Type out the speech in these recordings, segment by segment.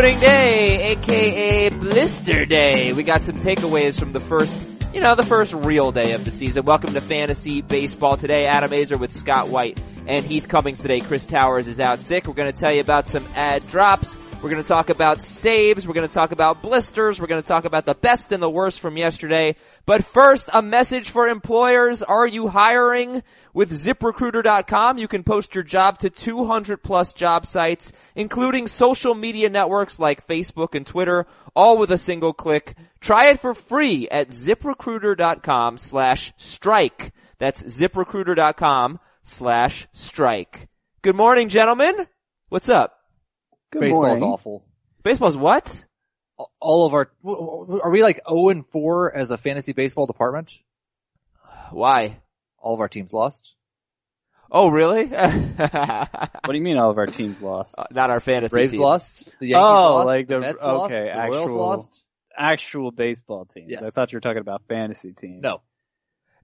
opening day, aka Blister Day. We got some takeaways from the first, you know, the first real day of the season. Welcome to Fantasy Baseball today. Adam Aizer with Scott White and Heath Cummings today. Chris Towers is out sick. We're going to tell you about some add drops. We're going to talk about saves. We're going to talk about blisters. We're going to talk about the best and the worst from yesterday. But first, a message for employers. Are you hiring? With ziprecruiter.com, you can post your job to 200 plus job sites, including social media networks like Facebook and Twitter, all with a single click. Try it for free at ziprecruiter.com slash strike. That's ziprecruiter.com slash strike. Good morning, gentlemen. What's up? Good Baseball's morning. awful. Baseball's what? All of our, are we like 0 and 4 as a fantasy baseball department? Why? All of our teams lost? Oh, really? What do you mean all of our teams lost? Uh, Not our fantasy Braves teams. lost? The Yankees Oh, lost? like the, the- Mets lost? okay, The Royals actual- lost? Actual baseball teams. Yes. I thought you were talking about fantasy teams. No.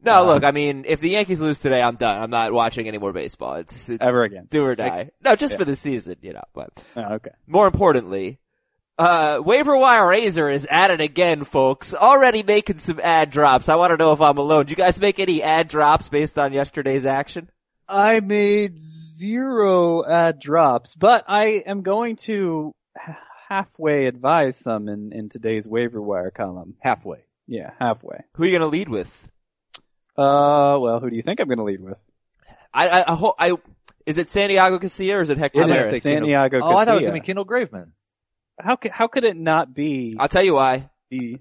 No, Uh, look, I mean, if the Yankees lose today, I'm done. I'm not watching any more baseball. It's, it's Ever again. do or die. Makes- No, just yeah. for the season, you know, but Oh, okay. more importantly, uh, waiver wire razor is at it again, folks. Already making some add drops. I want to know if I'm alone. Do you guys make any add drops based on yesterday's action? I made zero add drops, but I am going to halfway advise some in, in today's waiver wire column. Halfway. Yeah, halfway. Who are you going to lead with? Uh, well, who do you think I'm going to lead with? I, I, I hope, I, is it Santiago Casilla or is it Hector It gonna Neris? say is Santiago Oh, I thought it was Casilla. gonna be Kendall Graveman. How could, how could it not be I'll tell you why. the,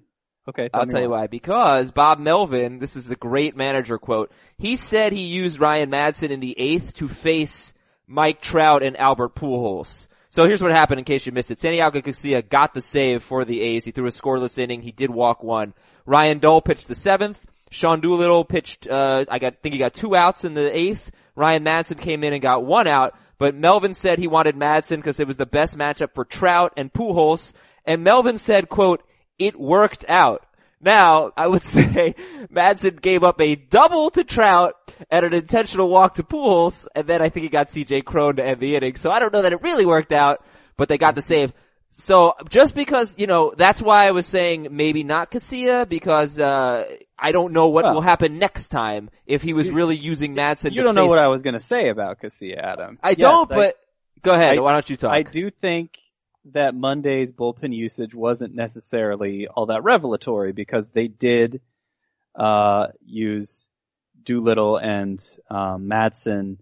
okay, tell I'll me tell you why. Because Bob Melvin, this is the great manager quote, he said he used Ryan Madson in the eighth to face Mike Trout and Albert Pujols. So here's what happened in case you missed it. Santiago Casilla got the save for the A's. He threw a scoreless inning. He did walk one. Ryan Dull pitched the seventh. Sean Doolittle pitched, uh, I got, think he got two outs in the eighth. Ryan Madson came in and got one out, but Melvin said he wanted Madson because it was the best matchup for Trout and Pujols. And Melvin said, quote, it worked out. Now, I would say Madson gave up a double to Trout and an intentional walk to Pujols, and then I think he got CJ Cron to end the inning. So I don't know that it really worked out, but they got the save. So just because, you know, that's why I was saying maybe not Casilla because, uh, I don't know what Well- will happen next time if he was really using Madson You don't know what I was going to say about Casilla, Adam. I Yes, don't, but go ahead. I- why don't you talk? I do think that Monday's bullpen usage wasn't necessarily all that revelatory because they did uh, use Doolittle and um, Madson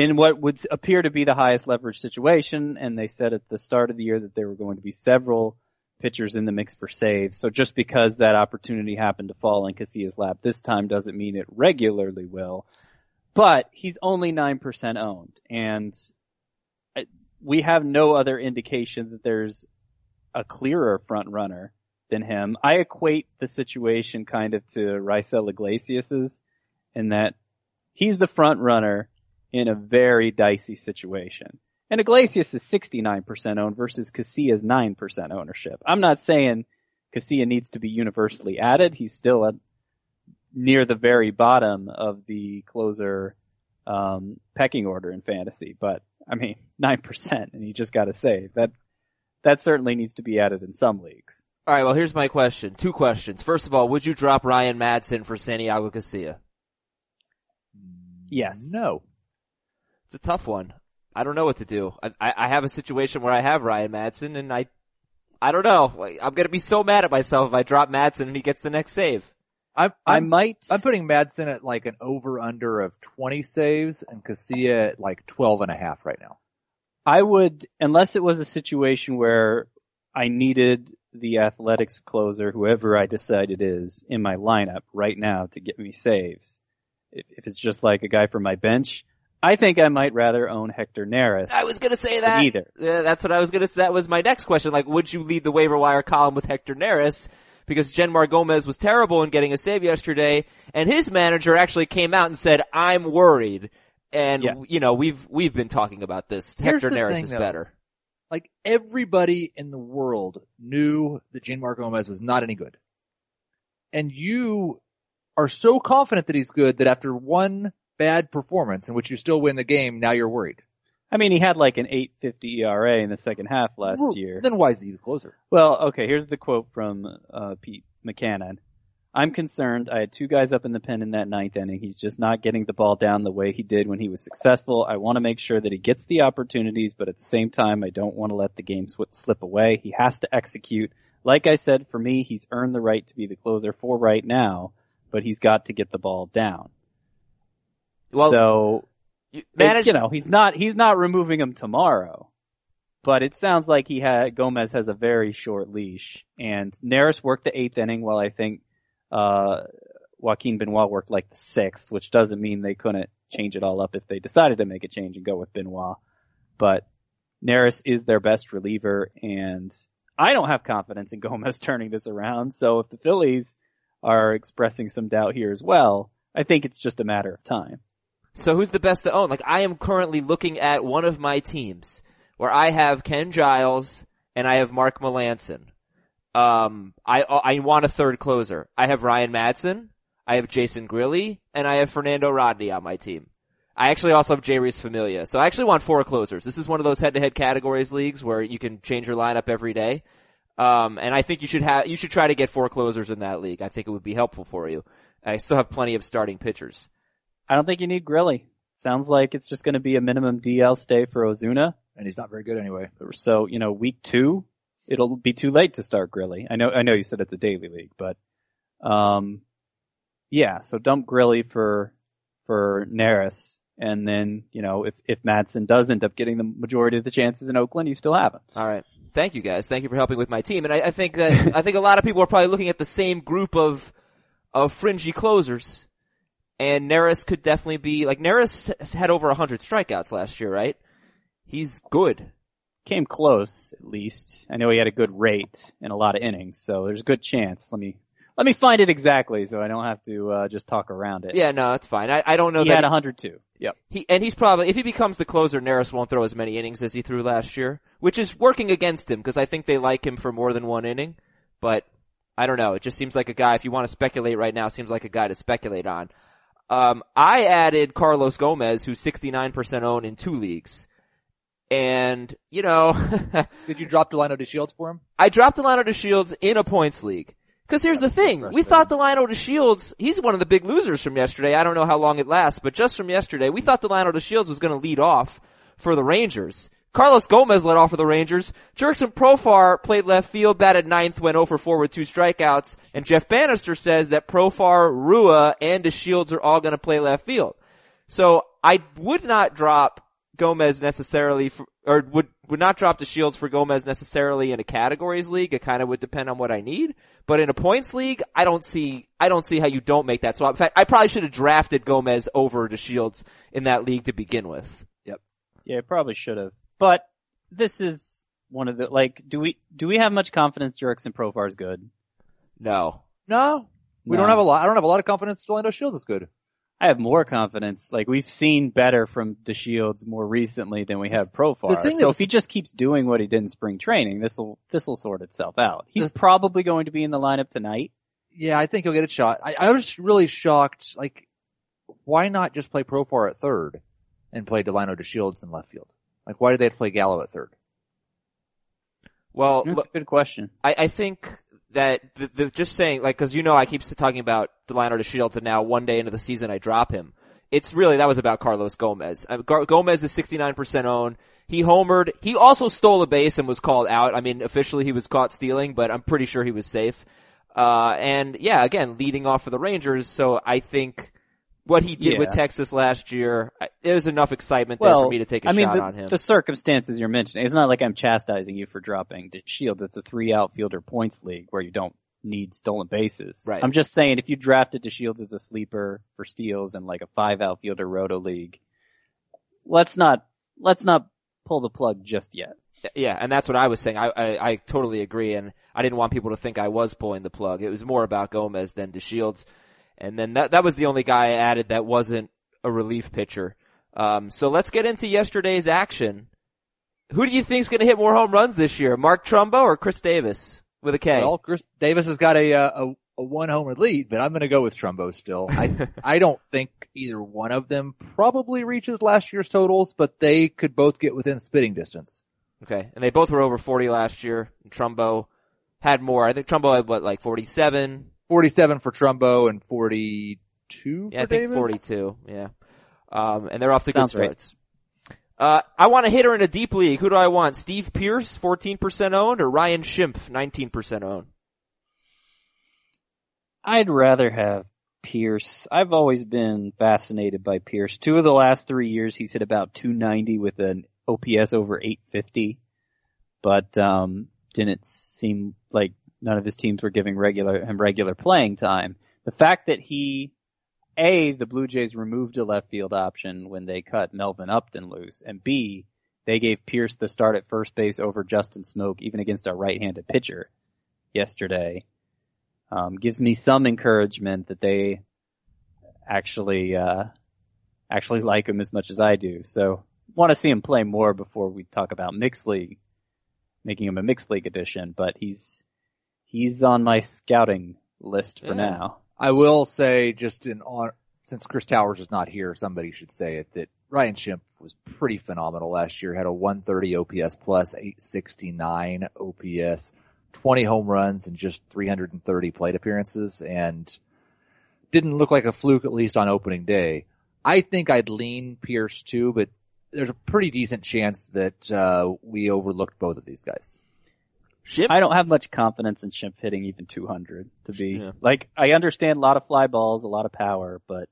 in what would appear to be the highest leverage situation, and they said at the start of the year that there were going to be several pitchers in the mix for saves. So just because that opportunity happened to fall in Casilla's lap this time doesn't mean it regularly will. But he's only 9% owned, and we have no other indication that there's a clearer front runner than him. I equate the situation kind of to Raisel Iglesias's in that he's the front runner in a very dicey situation. And Iglesias is 69% owned versus Casilla's 9% ownership. I'm not saying Casilla needs to be universally added. He's still at near the very bottom of the closer um, pecking order in fantasy, but I mean, 9% and you just gotta say that, that certainly needs to be added in some leagues. all right. Well, here's my question. Two questions. First of all, would you drop Ryan Madson for Santiago Casilla? Yes. No. It's a tough one. I don't know what to do. I, I, I have a situation where I have Ryan Madson and I, I don't know. I'm gonna be so mad at myself if I drop Madson and he gets the next save. I'm, I might, I'm putting Madson at like an over under of 20 saves and Casilla at like 12 and a half right now. I would, unless it was a situation where I needed the athletics closer, whoever I decide it is, in my lineup right now to get me saves. If, if it's just like a guy from my bench, I think I might rather own Hector Neris. I was gonna say that. either. Yeah, that's what I was gonna say. That was my next question. Like, would you lead the waiver wire column with Hector Neris? Because Jeanmar Gomez was terrible in getting a save yesterday, and his manager actually came out and said, I'm worried. And, Yeah. you know, we've, we've been talking about this. Here's Hector the Neris thing, is though. better. Like everybody in the world knew that Gene Gomez was not any good. And you are so confident that he's good that after one bad performance in which you still win the game, now you're worried. I mean, he had like an 850 ERA in the second half last Well, year. Then why is he the closer? Well, okay, here's the quote from uh, Pete Mackanin. I'm concerned. I had two guys up in the pen in that ninth inning. He's just not getting the ball down the way he did when he was successful. I want to make sure that he gets the opportunities, but at the same time, I don't want to let the game slip away. He has to execute. Like I said, for me, he's earned the right to be the closer for right now, but he's got to get the ball down. Well, so you, manage, you know, he's not he's not removing him tomorrow. But it sounds like he had Gomez has a very short leash, and Neris worked the eighth inning, while I think uh, Joaquin Benoit worked like the sixth, which doesn't mean they couldn't change it all up if they decided to make a change and go with Benoit. But Neris is their best reliever, and I don't have confidence in Gomez turning this around. So if the Phillies are expressing some doubt here as well, I think it's just a matter of time. So who's the best to own? Like I am currently looking at one of my teams where I have Ken Giles and I have Mark Melancon. Um, I I want a third closer. I have Ryan Madson, I have Jason Grilli, and I have Fernando Rodney on my team. I actually also have Jeurys Familia. So I actually want four closers. This is one of those head-to-head categories leagues where you can change your lineup every day. Um, and I think you should have, you should try to get four closers in that league. I think it would be helpful for you. I still have plenty of starting pitchers. I don't think you need Grilli. Sounds like it's just going to be a minimum DL stay for Osuna. And he's not very good anyway. So, you know, week two, it'll be too late to start Grilli. I know, I know you said it's a daily league, but, um, yeah, so dump Grilli for, for Neris. And then, you know, if, if Madson does end up getting the majority of the chances in Oakland, you still have him. All right. Thank you guys. Thank you for helping with my team. And I, I think that, I think a lot of people are probably looking at the same group of, of fringy closers. And Neris could definitely be, like Neris had over 100 strikeouts last year, right? He's good. Came close, at least. I know he had a good rate in a lot of innings, so there's a good chance. Let me, let me find it exactly so I don't have to, uh, just talk around it. Yeah, no, that's fine. I, I don't know He that had 102. Yep. He and he's probably if he becomes the closer, Neris won't throw as many innings as he threw last year, which is working against him because I think they like him for more than one inning. But I don't know. It just seems like a guy. If you want to speculate right now, seems like a guy to speculate on. Um, I added Carlos Gomez, who's 69% owned in two leagues, and you know, Did you drop Delino DeShields for him? I dropped Delino DeShields in a points league. Cause here's the thing, we thought Delino DeShields, he's one of the big losers from yesterday. I don't know how long it lasts, but just from yesterday, we thought Delano to Shields was gonna lead off for the Rangers. Carlos Gomez led off for the Rangers. Jurickson Profar played left field, batted ninth, went over 4 with two strikeouts, and Jeff Banister says that Profar, Rua, and DeShields are all gonna play left field. So I would not drop Gomez necessarily for, or would, would not drop DeShields for Gomez necessarily in a categories league. It kind of would depend on what I need. But in a points league, I don't see, I don't see how you don't make that swap. In fact, I probably should have drafted Gomez over DeShields in that league to begin with. Yep. Yeah, probably should have. But this is one of the like. Do we do we have much confidence Jurickson Profar is good? No. No. We No. don't have a lot, I don't have a lot of confidence Delino Shields is good. I have more confidence. Like we've seen better from DeShields more recently than we have Profar. So that if he just keeps doing what he did in spring training, this will this will sort itself out. He's probably going to be in the lineup tonight. Yeah, I think he'll get a shot. I, I was really shocked, like, why not just play Profar at third and play Delino DeShields in left field? Like, why did they have to play Gallo at third? Well, That's look, a good question. I, I think that the, the just saying like because you know I keep talking about Delino DeShields and now one day into the season I drop him. It's really that was about Carlos Gomez. Uh, Gar- Gomez is 69% owned. He homered. He also stole a base and was called out. I mean, officially he was caught stealing, but I'm pretty sure he was safe. Uh, and yeah, again, leading off for the Rangers. So I think what he did with Texas last year, there's enough excitement there for me to take a I mean, shot the, on him. the circumstances you're mentioning, it's not like I'm chastising you for dropping DeShields. It's a three outfielder points league where you don't need stolen bases. Right. I'm just saying if you drafted DeShields as a sleeper for steals in like a five outfielder roto league, let's not, let's not pull the plug just yet. Yeah, and that's what I was saying. I, I, I totally agree, and I didn't want people to think I was pulling the plug. It was more about Gomez than DeShields. And then that, that was the only guy I added that wasn't a relief pitcher. Um, so let's get into yesterday's action. Who do you think's gonna hit more home runs this year? Mark Trumbo or Chris Davis? With a K? Well, Chris Davis has got a, uh, a, a one homer lead, but I'm going to go with Trumbo still. I I don't think either one of them probably reaches last year's totals, but they could both get within spitting distance. Okay, and they both were over 40 last year. And Trumbo had more. I think Trumbo had what, like 47? 47 for Trumbo and 42 Yeah, I think Davis? 42. Yeah. Um, and they're off to Sounds good right. starts. Uh, I want a hitter in a deep league. Who do I want? Steve Pearce, 14% owned, or Ryan Schimpf, 19% owned? I'd rather have Pearce. I've always been fascinated by Pearce. Two of the last three years, he's hit about 290 with an OPS over 850, but um, didn't seem like none of his teams were giving regular him regular playing time. The fact that he, a, the Blue Jays removed a left field option when they cut Melvin Upton loose, and b, they gave Pearce the start at first base over Justin Smoak, even against a right-handed pitcher yesterday um, gives me some encouragement that they actually uh, actually like him as much as I do. So want to see him play more before we talk about mixed league, making him a mixed league edition. But he's he's on my scouting list for Yeah. now. I will say just in on since Chris Towers is not here, somebody should say it that Ryan Schimpf was pretty phenomenal last year. Had a 130 OPS plus, 869 OPS, 20 home runs and just 330 plate appearances, and didn't look like a fluke at least on opening day. I think I'd lean Pearce too, but there's a pretty decent chance that uh, we overlooked both of these guys. Schimpf? I don't have much confidence in Schimpf hitting even 200 to be Yeah. like I understand a lot of fly balls, a lot of power, but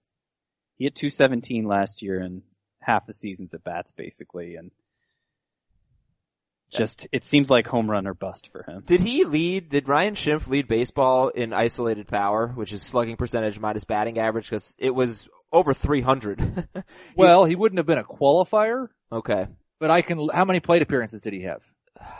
he hit 217 last year and half the season's at bats basically, and just it seems like home run or bust for him. Did he lead, did Ryan Schimpf lead baseball in isolated power, which is slugging percentage minus batting average? Cause it was over 300. Well, he wouldn't have been a qualifier, okay. but I can. How many plate appearances did he have?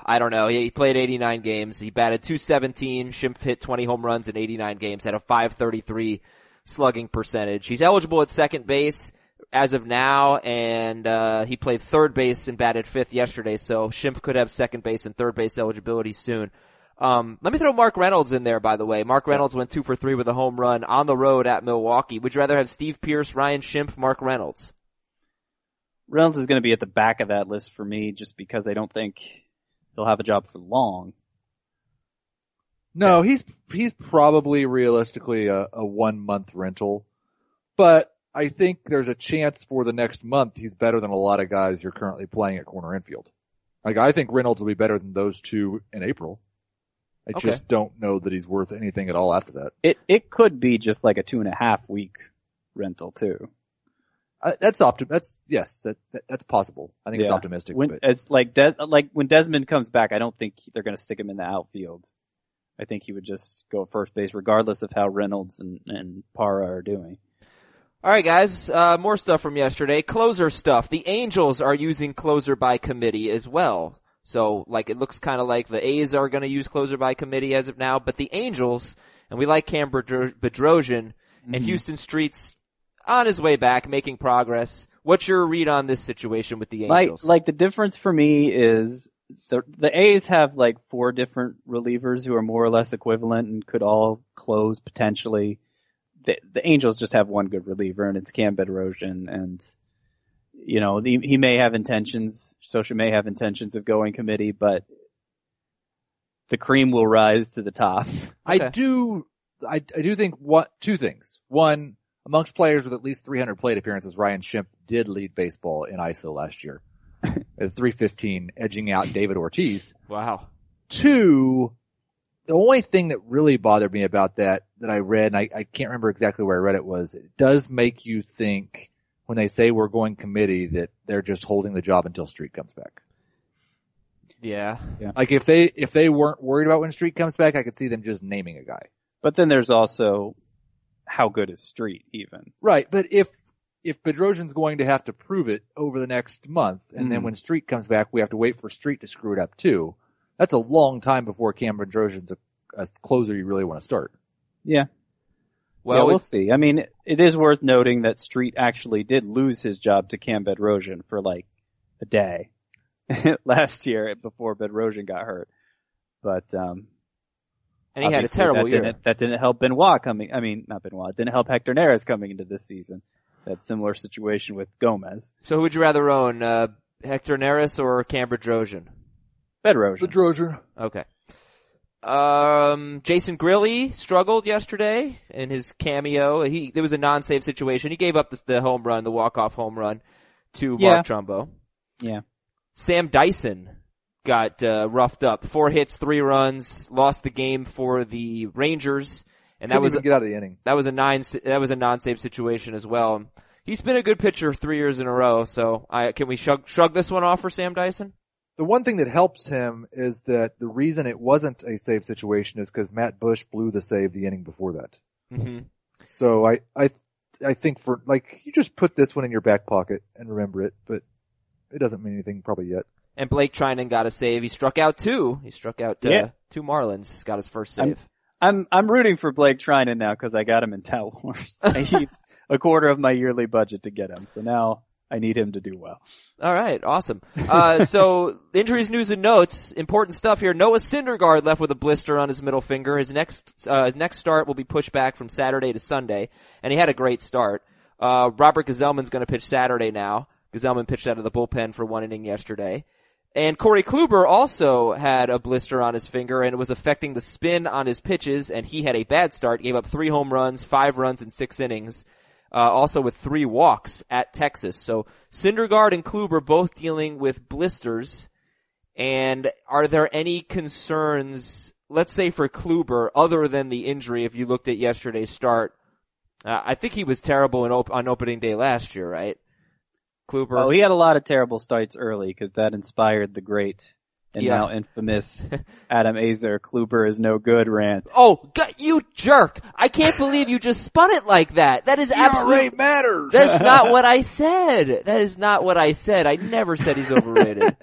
I don't know. He, played 89 games. He batted 217. Schimpf hit 20 home runs in 89 games. Had a 533 slugging percentage. He's eligible at second base as of now, and uh, he played third base and batted fifth yesterday. So Schimpf could have second base and third base eligibility soon. Um, let me throw Mark Reynolds in there, by the way. Mark Reynolds went two for three with a home run on the road at Milwaukee. Would you rather have Steve Pearce, Ryan Schimpf, Mark Reynolds? Reynolds is going to be at the back of that list for me just because I don't think he'll have a job for long. No, he's he's probably realistically a, a one month rental, but I think there's a chance for the next month he's better than a lot of guys you're currently playing at corner infield. Like I think Reynolds will be better than those two in April. I Okay. just don't know that he's worth anything at all after that. It it could be just like a two and a half week rental too. Uh, that's optim. That's yes, that, that that's possible. I think it's Yeah. optimistic. When but as like Des, like when Desmond comes back, I don't think they're going to stick him in the outfield. I think he would just go first base regardless of how Reynolds and and Parra are doing. All right, guys. Uh, more stuff from yesterday. Closer stuff. The Angels are using closer by committee as well. So, like, it looks kind of like the A's are going to use closer by committee as of now, but the Angels, and we like Cam Bedro- Bedrosian, and Huston Street's on his way back, making progress. What's your read on this situation with the Like Angels? like the difference for me is the the A's have like four different relievers who are more or less equivalent and could all close potentially. The the Angels just have one good reliever and it's Cam Bedrosian and you know the, he may have intentions, Scioscia may have intentions of going committee, but the cream will rise to the top. I do, I, I do think what, two things. One, amongst players with at least 300 plate appearances, Ryan Schimpf did lead baseball in ISO last year. at 315, edging out David Ortiz. wow. Two, the only thing that really bothered me about that, that I read, and I, I can't remember exactly where I read it was, it does make you think when they say we're going committee that they're just holding the job until Street comes back. Yeah. Like if they, if they weren't worried about when Street comes back, I could see them just naming a guy. But then there's also how good is Street even? Right, but if if Bedrosian's going to have to prove it over the next month, and then Mhm. when Street comes back, we have to wait for Street to screw it up too. That's a long time before Cam Bedrosian's a, a closer you really want to start. Yeah. Well, yeah, we'll see. I mean, it is worth noting that Street actually did lose his job to Cam Bedrosian for like a day last year before Bedrosian got hurt. But um, And he had a terrible that year. Didn't, that didn't help Benoit coming. I mean, not Benoit. It didn't help Hector Neris coming into this season. That similar situation with Gomez. So who would you rather own, uh, Hector Neris or Cambridge Drojan? Bedrosian. Drojan. Okay. Um, Jason Grilli struggled yesterday in his cameo. He there was a non-save situation. He gave up the, the home run, the walk-off home run to Yeah. Mark Trumbo. yeah. Sam Dyson got uh, roughed up. Four hits, three runs, lost the game for the Rangers, and that Couldn't was even get out of the inning. that was a nine that was a non-save situation as well. He's been a good pitcher three years in a row. So I can we shrug, shrug this one off for Sam Dyson? The one thing that helps him is that the reason it wasn't a save situation is because Matt Bush blew the save the inning before that. Mm-hmm. So I, I, I think for, like, you just put this one in your back pocket and remember it, but it doesn't mean anything probably yet. And Blake Treinen got a save. He struck out two. He struck out uh, Yeah. two Marlins. Got his first I'm- save. I'm I'm rooting for Blake Treinen now because I got him in Tout Wars. He's a quarter of my yearly budget to get him, so now I need him to do well. All right, awesome. Uh, so injuries, news, and notes. Important stuff here. Noah Syndergaard left with a blister on his middle finger. His next uh, his next start will be pushed back from Saturday to Sunday, and he had a great start. Uh, Robert Gsellman's going to pitch Saturday now. Gsellman pitched out of the bullpen for one inning yesterday. And Corey Kluber also had a blister on his finger and it was affecting the spin on his pitches and he had a bad start, gave up three home runs, five runs in six innings, uh, also with three walks at Texas. So Syndergaard and Kluber both dealing with blisters. And are there any concerns, let's say for Kluber, other than the injury if you looked at yesterday's start? Uh, I think he was terrible op- on opening day last year, right? Kluber. Well, he had a lot of terrible starts early because that inspired the great and Yeah. now infamous Adam Aizer Kluber is no good rant. Oh, God, you jerk! I can't believe you just spun it like that. That is absolutely. matters. That's not what I said. That is not what I said. I never said he's overrated.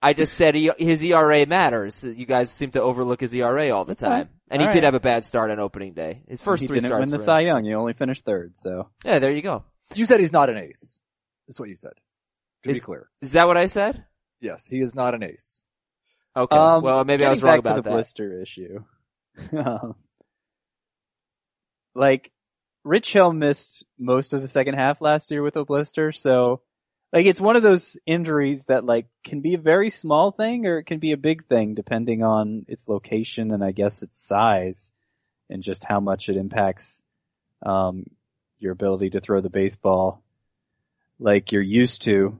I just said he, his ERA matters. You guys seem to overlook his ERA all the time. And he All did have a bad start on opening day. His first he three didn't starts. win the were- Cy Young. He only finished third, so. Yeah, there you go. You said he's not an ace. That's what you said. To be clear. Is that what I said? Yes, he is not an ace. Okay. Um, well, maybe I was wrong back to about the that. blister issue. Um, like, Rich Hill missed most of the second half last year with a blister, so, like, it's one of those injuries that, like, can be a very small thing or it can be a big thing depending on its location and I guess its size and just how much it impacts, um, your ability to throw the baseball like you're used to.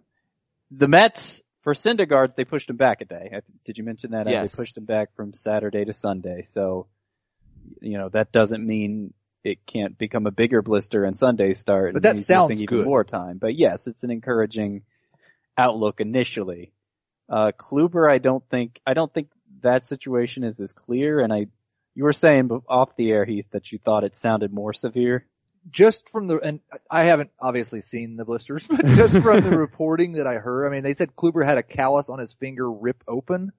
The Mets, for Syndergaards, they pushed him back a day. Did you mention that? Yes. They pushed him back from Saturday to Sunday. So, you know, that doesn't mean it can't become a bigger blister and Sunday start. But and that sounds missing even good. more time. But yes, it's an encouraging outlook initially. Uh, Kluber, I don't think, I don't think that situation is as clear. And I, you were saying off the air, Heath, that you thought it sounded more severe. Just from the, and I haven't obviously seen the blisters, but just from the reporting that I heard, I mean, they said Kluber had a callus on his finger rip open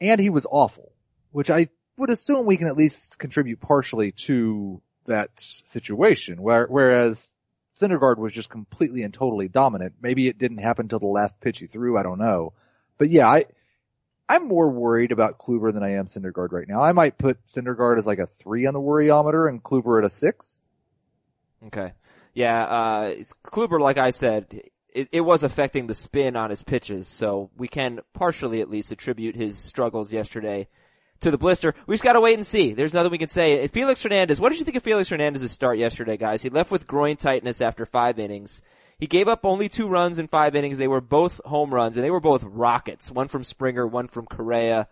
and he was awful, which I would assume we can at least contribute partially to that situation where, whereas Syndergaard was just completely and totally dominant. Maybe it didn't happen till the last pitch he threw. I don't know. But yeah, I, I'm more worried about Kluber than I am Syndergaard right now. I might put Syndergaard as like a three on the worryometer and Kluber at a six. Okay. Yeah, uh, Kluber, like I said, it, it was affecting the spin on his pitches, so we can partially at least attribute his struggles yesterday to the blister. We just gotta wait and see. There's nothing we can say. Felix Hernandez, what did you think of Felix Hernandez's start yesterday, guys? He left with groin tightness after five innings. He gave up only two runs in five innings. They were both home runs, and they were both rockets. One from Springer, one from Correa.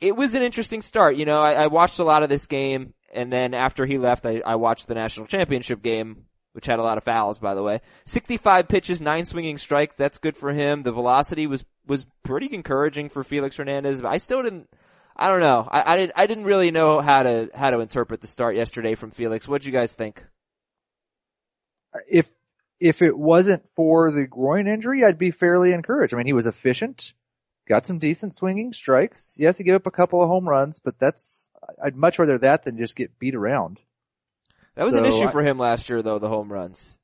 It was an interesting start. You know, I, I watched a lot of this game, and then after he left, I, I watched the national championship game, which had a lot of fouls, by the way. 65 pitches, nine swinging strikes. That's good for him. The velocity was, was pretty encouraging for Felix Hernandez, but I still didn't, I don't know. I, I didn't, I didn't really know how to, how to interpret the start yesterday from Felix. What'd you guys think? If, if it wasn't for the groin injury, I'd be fairly encouraged. I mean, he was efficient, got some decent swinging strikes. Yes, he gave up a couple of home runs, but that's, I'd much rather that than just get beat around. That was an issue I- for him last year though, the home runs.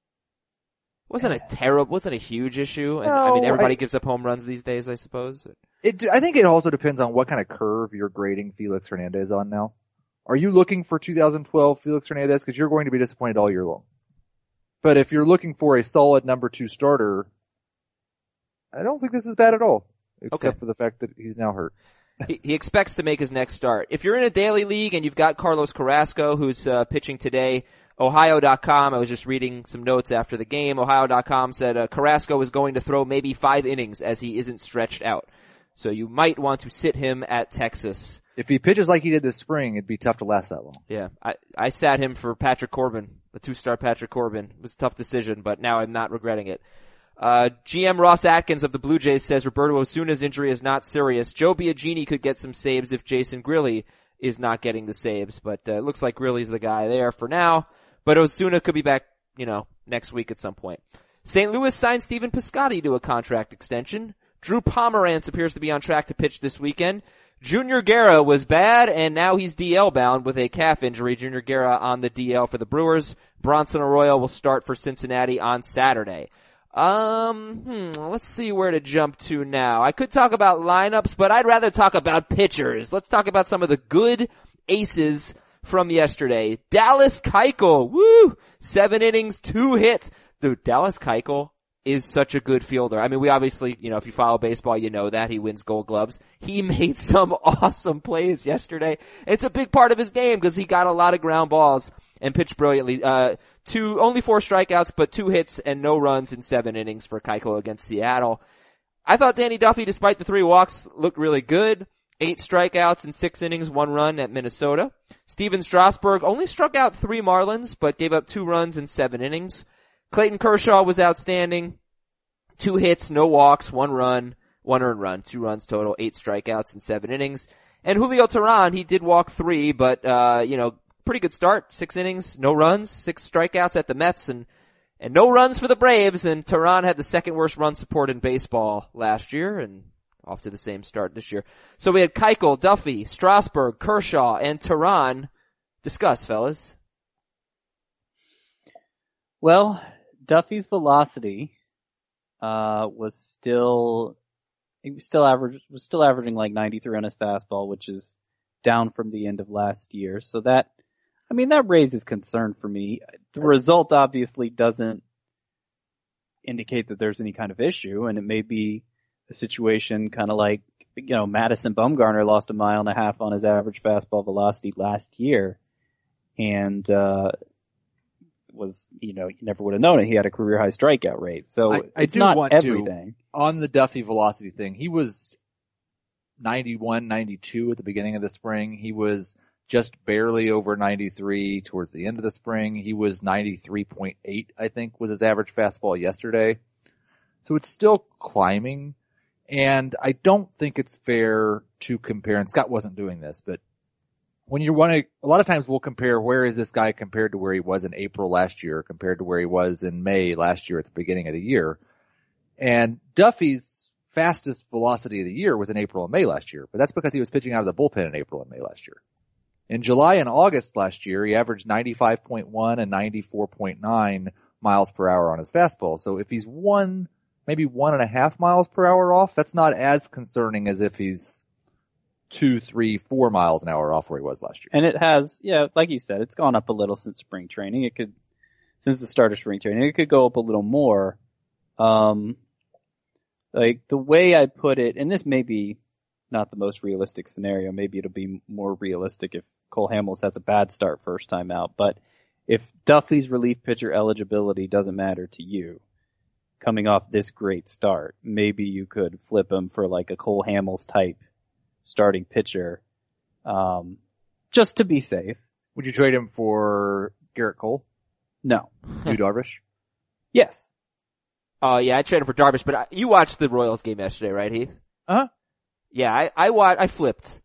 Wasn't a terrible, wasn't a huge issue. And, No, I mean, everybody I- gives up home runs these days, I suppose. It, I think it also depends on what kind of curve you're grading Felix Hernandez on now. Are you looking for 2012 Felix Hernandez? Cause you're going to be disappointed all year long. But if you're looking for a solid number two starter, I don't think this is bad at all. Except Okay. for the fact that he's now hurt. He, he expects to make his next start. If you're in a daily league and you've got Carlos Carrasco, who's uh, pitching today, Ohio.com, I was just reading some notes after the game. Ohio.com said uh, Carrasco is going to throw maybe five innings as he isn't stretched out. So you might want to sit him at Texas. If he pitches like he did this spring, it'd be tough to last that long. Yeah, I, I sat him for Patrick Corbin, the two-star Patrick Corbin. It was a tough decision, but now I'm not regretting it. Uh, GM Ross Atkins of the Blue Jays says Roberto Osuna's injury is not serious. Joe Biagini could get some saves if Jason Grilli is not getting the saves, but uh, it looks like Grilli's the guy there for now. But Osuna could be back, you know, next week at some point. St. Louis signed Stephen Piscotty to a contract extension. Drew Pomeranz appears to be on track to pitch this weekend. Junior Guerra was bad, and now he's DL bound with a calf injury. Junior Guerra on the DL for the Brewers. Bronson Arroyo will start for Cincinnati on Saturday. Um, hmm, let's see where to jump to now. I could talk about lineups, but I'd rather talk about pitchers. Let's talk about some of the good aces from yesterday. Dallas Keuchel, woo! Seven innings, two hits. Dude, Dallas Keuchel is such a good fielder. I mean, we obviously, you know, if you follow baseball, you know that he wins gold gloves. He made some awesome plays yesterday. It's a big part of his game because he got a lot of ground balls and pitched brilliantly. Uh, two, only four strikeouts, but two hits and no runs in seven innings for Keuchel against Seattle. I thought Danny Duffy, despite the three walks, looked really good. Eight strikeouts in six innings, one run at Minnesota. Stephen Strasburg only struck out three Marlins, but gave up two runs in seven innings. Clayton Kershaw was outstanding. Two hits, no walks, one run, one earned run, two runs total, eight strikeouts in seven innings. And Julio Teheran, he did walk three, but, uh, you know, pretty good start. Six innings, no runs, six strikeouts at the Mets and, and no runs for the Braves. And Teheran had the second worst run support in baseball last year and off to the same start this year. So we had Keuchel, Duffy, Strasburg, Kershaw, and Teheran. Discuss, fellas. Well, Duffy's velocity uh was still was still average was still averaging like 93 on his fastball, which is down from the end of last year. So that I mean that raises concern for me. The result obviously doesn't indicate that there's any kind of issue and it may be a situation kind of like you know Madison Bumgarner lost a mile and a half on his average fastball velocity last year and uh was, you know, you never would have known it. He had a career high strikeout rate. So I- I it's do not want to- everything. on the Duffy velocity thing, he was 91, 92 at the beginning of the spring. He was just barely over 93 towards the end of the spring. He was 93.8, I think, was his average fastball yesterday. So it's still climbing. And I don't think it's fair to compare, and Scott wasn't doing this, but when you want to, a lot of times we'll compare where is this guy compared to where he was in April last year compared to where he was in May last year at the beginning of the year. And Duffy's fastest velocity of the year was in April and May last year, but that's because he was pitching out of the bullpen in April and May last year. In July and August last year, he averaged 95.1 and 94.9 miles per hour on his fastball. So if he's one, maybe one and a half miles per hour off, that's not as concerning as if he's two, three, four miles an hour off where he was last year. And it has, yeah, like you said, it's gone up a little since spring training. It could, since the start of spring training, it could go up a little more. Um, like the way I put it, and this may be not the most realistic scenario. Maybe it'll be more realistic if Cole Hamels has a bad start first time out. But if Duffy's relief pitcher eligibility doesn't matter to you, coming off this great start, maybe you could flip him for like a Cole Hamels type starting pitcher, um, just to be safe. Would you trade him for Gerrit Cole, No. Yu Darvish? Yes. Oh yeah, I traded for Darvish, but I, you watched the Royals game yesterday, right, Heath? Uh-huh. Yeah, I I wa- I flipped.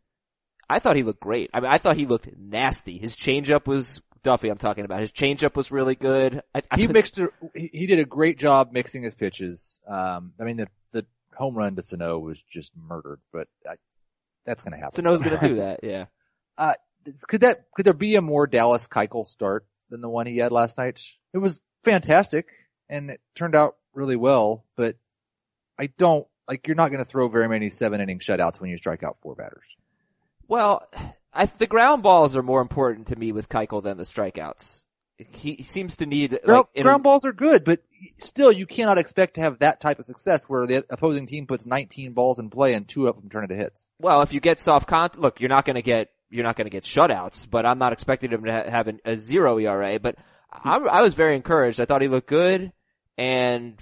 I thought he looked great. I mean, I thought he looked nasty. His changeup was Duffy. I'm talking about his changeup was really good. I, I he was- mixed. A, he, did a great job mixing his pitches. Um, I mean, the the home run to Sano was just murdered, but I, that's going to happen. Sano's gonna do that. Yeah. Uh, could that could there be a more Dallas Keuchel start than the one he had last night? It was fantastic, and it turned out really well. But I don't like. You're not going to throw very many seven inning shutouts when you strike out four batters. Well, I, the ground balls are more important to me with Keuchel than the strikeouts. He, he seems to need Ground, like, in a- ground balls are good, but still you cannot expect to have that type of success where the opposing team puts 19 balls in play and two of them turn into hits. well, if you get soft contact, look, you're not going to get you're not going to get shutouts, but I'm not expecting him to ha- have an, a zero ERA. But hmm. I, I was very encouraged. I thought he looked good, and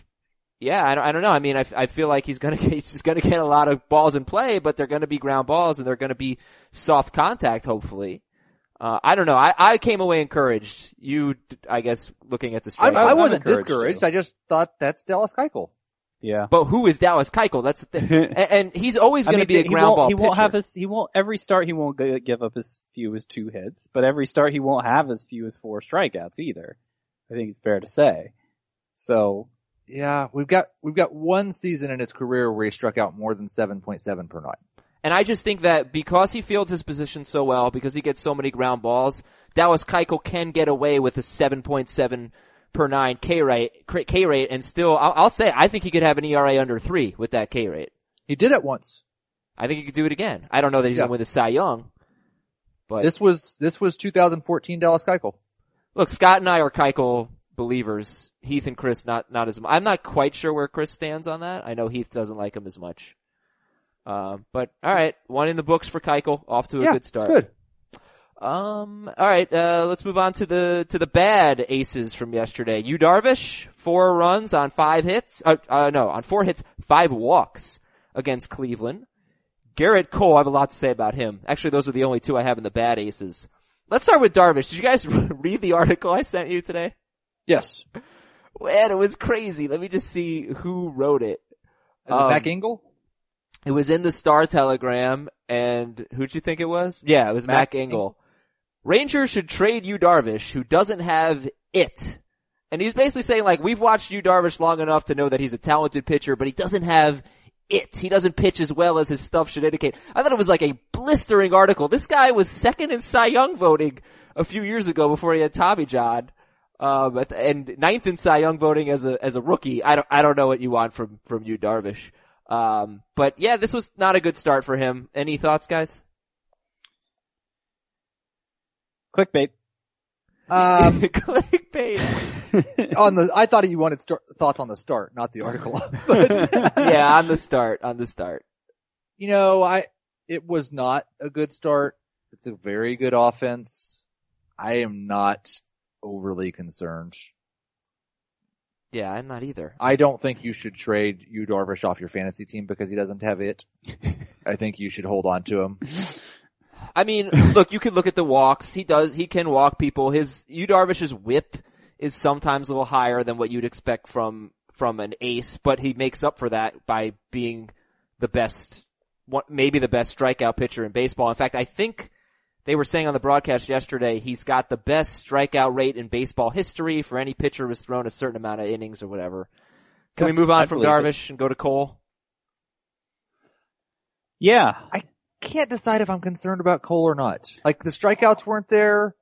yeah, I don't, I don't know. I mean, I, I feel like he's going to he's going to get a lot of balls in play, but they're going to be ground balls and they're going to be soft contact, hopefully. Uh, I don't know. I, I came away encouraged. You, d- I guess, looking at the I, strikeouts. I I'm wasn't discouraged. too. I just thought that's Dallas Keuchel. Yeah. But who is Dallas Keuchel? That's the thing. and, and he's always I going to mean, be a he ground ball He won't pitcher. have his, he won't, every start he won't give up as few as two hits, but every start he won't have as few as four strikeouts either. I think it's fair to say. So, Yeah, we've got we've got one season in his career where he struck out more than 7.7 per nine. And I just think that because he fields his position so well, because he gets so many ground balls, Dallas Keuchel can get away with a 7.7 per nine K rate, K rate, and still, I'll, I'll say, I think he could have an ERA under three with that K rate. He did it once. I think he could do it again. I don't know that he's Yeah. to win the Cy Young, but This was this was 2014 Dallas Keuchel. look, Scott and I are Keuchel believers. Heath and Chris not, not as much. I'm not quite sure where Chris stands on that. I know Heath doesn't like him as much. Um, but alright, one in the books for Keuchel, off to a yeah, good start. Good. Um, all right, uh, let's move on to the to the bad aces from yesterday. Yu Darvish, four runs on five hits. Uh, uh, no, on four hits, five walks against Cleveland. Gerrit Cole, I have a lot to say about him. Actually, those are the only two I have in the bad aces. Let's start with Darvish. Did you guys read the article I sent you today? Yes. Man, it was crazy. Let me just see who wrote it. Is it Um, Mac Engel? It was in the Star Telegram, and who'd you think it was? Yeah, it was Mac, Mac Engel. Rangers should trade Yu Darvish, who doesn't have it. And he's basically saying like, we've watched Yu Darvish long enough to know that he's a talented pitcher, but he doesn't have it. He doesn't pitch as well as his stuff should indicate. I thought it was like a blistering article. This guy was second in Cy Young voting a few years ago before he had Tommy John. Um, and ninth in Cy Young voting as a, as a rookie. I don't, I don't know what you want from, from Yu Darvish. Um, but yeah, this was not a good start for him. Any thoughts, guys? clickbait. Um, Clickbait. on the, I thought you wanted start, thoughts on the start, not the article. yeah, on the start, on the start. you know, I, it was not a good start. It's a very good offense. I am not overly concerned. Yeah, I'm not either. I don't think you should trade Yu Darvish off your fantasy team because he doesn't have it. I think you should hold on to him. I mean, look, you can look at the walks. He does, he can walk people. His, Yu Darvish's whip is sometimes a little higher than what you'd expect from, from an ace, but he makes up for that by being the best, one, maybe the best strikeout pitcher in baseball. In fact, I think they were saying on the broadcast yesterday, he's got the best strikeout rate in baseball history for any pitcher who's thrown a certain amount of innings or whatever. Can we move on I from believe it. Darvish and go to Cole? yeah. I can't decide if I'm concerned about Cole or not. Like the strikeouts weren't there.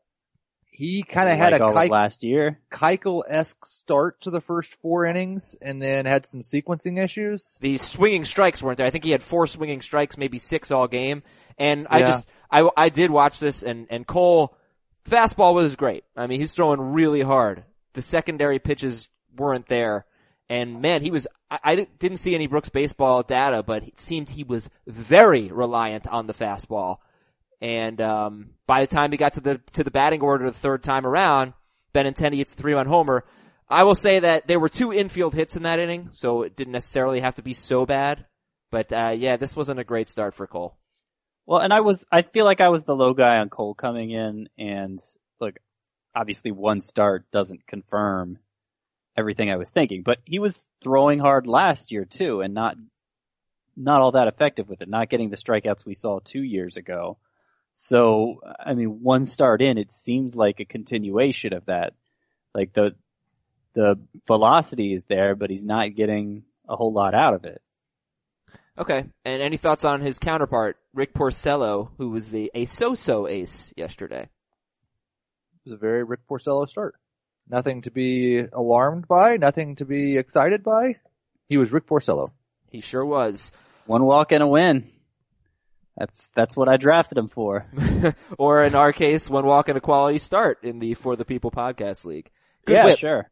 He kind of had like a all Keik- last year. Keuchel-esque start to the first four innings and then had some sequencing issues. the swinging strikes weren't there. I think he had four swinging strikes, maybe six all game. And I Yeah. just, I, I did watch this and, and Cole, fastball was great. I mean, he's throwing really hard. The secondary pitches weren't there. And man, he was, I, I didn't see any Brooks baseball data, but it seemed he was very reliant on the fastball. And, um, by the time he got to the, to the batting order the third time around, Benintendi hits three run homer. I will say that there were two infield hits in that inning, so it didn't necessarily have to be so bad. But, uh, yeah, this wasn't a great start for Cole. Well, and I was, I feel like I was the low guy on Cole coming in and look, obviously one start doesn't confirm everything I was thinking, but he was throwing hard last year too and not, not all that effective with it, not getting the strikeouts we saw two years ago. So, I mean, one start in, it seems like a continuation of that. Like the, the velocity is there, but he's not getting a whole lot out of it. Okay. And any thoughts on his counterpart, Rick Porcello, who was the a so-so ace yesterday? It was a very Rick Porcello start. Nothing to be alarmed by, nothing to be excited by. He was Rick Porcello. He sure was. One walk and a win. That's that's what I drafted him for. or in our case, one walk and a quality start in the For the People podcast league. Good yeah, whip. sure.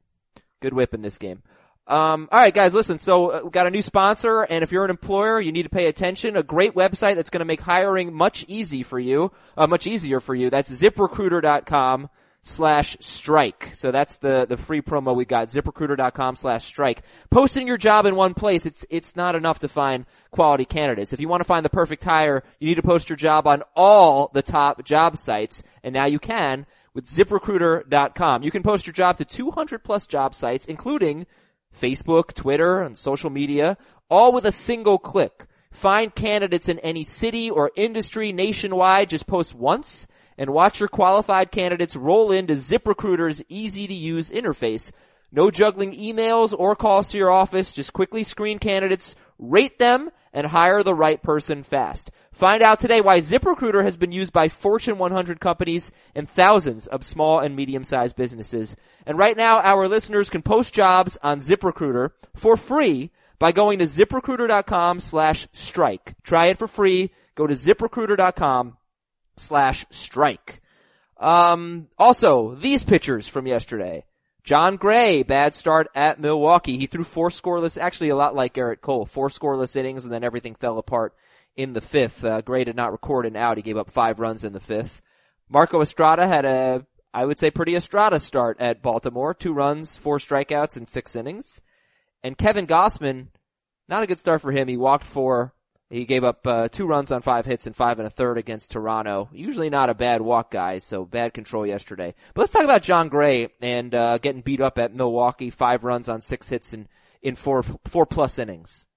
Good whip in this game. Um, all right, guys, listen. So uh, we got a new sponsor, and if you're an employer, you need to pay attention. A great website that's going to make hiring much easy for you, uh, much easier for you. That's ZipRecruiter.com slash strike. So that's the the free promo we got. ZipRecruiter.com slash strike. Posting your job in one place, it's it's not enough to find quality candidates. If you want to find the perfect hire, you need to post your job on all the top job sites, and now you can with ZipRecruiter.com. You can post your job to 200 plus job sites, including Facebook, Twitter, and social media, all with a single click. Find candidates in any city or industry nationwide. Just post once and watch your qualified candidates roll into ZipRecruiter's easy to use interface. No juggling emails or calls to your office. Just quickly screen candidates, rate them, and hire the right person fast. Find out today why ZipRecruiter has been used by Fortune 100 companies and thousands of small and medium-sized businesses. And right now, our listeners can post jobs on ZipRecruiter for free by going to ziprecruiter.com slash strike. Try it for free. Go to ziprecruiter.com slash strike. Um, also, these pictures from yesterday. Jon Gray, bad start at Milwaukee. He threw four scoreless, actually a lot like Gerrit Cole, four scoreless innings and then everything fell apart in the fifth. Uh, Gray did not record an out. He gave up five runs in the fifth. Marco Estrada had a, I would say pretty Estrada start at Baltimore. Two runs, four strikeouts in six innings. And Kevin Gausman, not a good start for him. He walked four, he gave up uh, two runs on five hits and five and a third against Toronto. Usually not a bad walk guy, so bad control yesterday. But let's talk about Jon Gray and uh, getting beat up at Milwaukee. Five runs on six hits in in four four plus innings.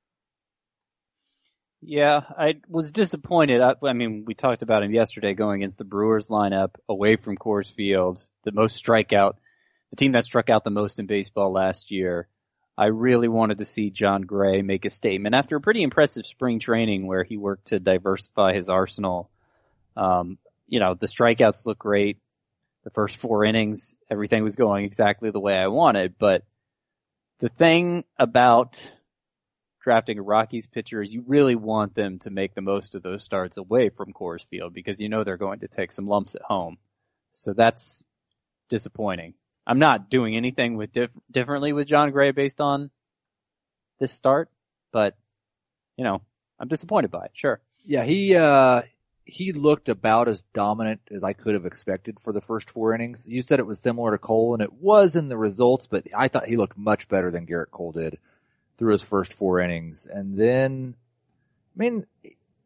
Yeah, I was disappointed. I, I mean, we talked about him yesterday going against the Brewers lineup away from Coors Field, the most strikeout, the team that struck out the most in baseball last year. I really wanted to see Jon Gray make a statement after a pretty impressive spring training where he worked to diversify his arsenal. Um, you know, the strikeouts look great. The first four innings, everything was going exactly the way I wanted, but the thing about drafting a Rockies pitcher is you really want them to make the most of those starts away from Coors Field because you know they're going to take some lumps at home. So that's disappointing. I'm not doing anything with dif- differently with Jon Gray based on this start, but you know, I'm disappointed by it. Sure. Yeah, he uh he looked about as dominant as I could have expected for the first four innings. You said it was similar to Cole, and it was in the results, but I thought he looked much better than Gerrit Cole did through his first four innings. And then, I mean,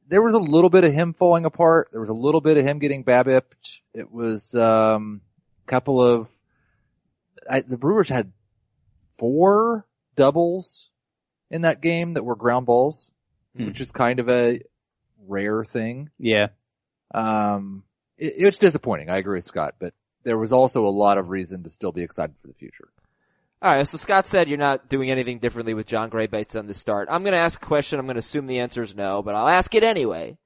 there was a little bit of him falling apart. There was a little bit of him getting babbipped. It was um, a couple of I, the Brewers had four doubles in that game that were ground balls, Hmm. which is kind of a rare thing. Yeah. Um, it, it's disappointing. I agree with Scott, but there was also a lot of reason to still be excited for the future. All right, so Scott said you're not doing anything differently with Jon Gray based on the start. I'm going to ask a question. I'm going to assume the answer is no, but I'll ask it anyway.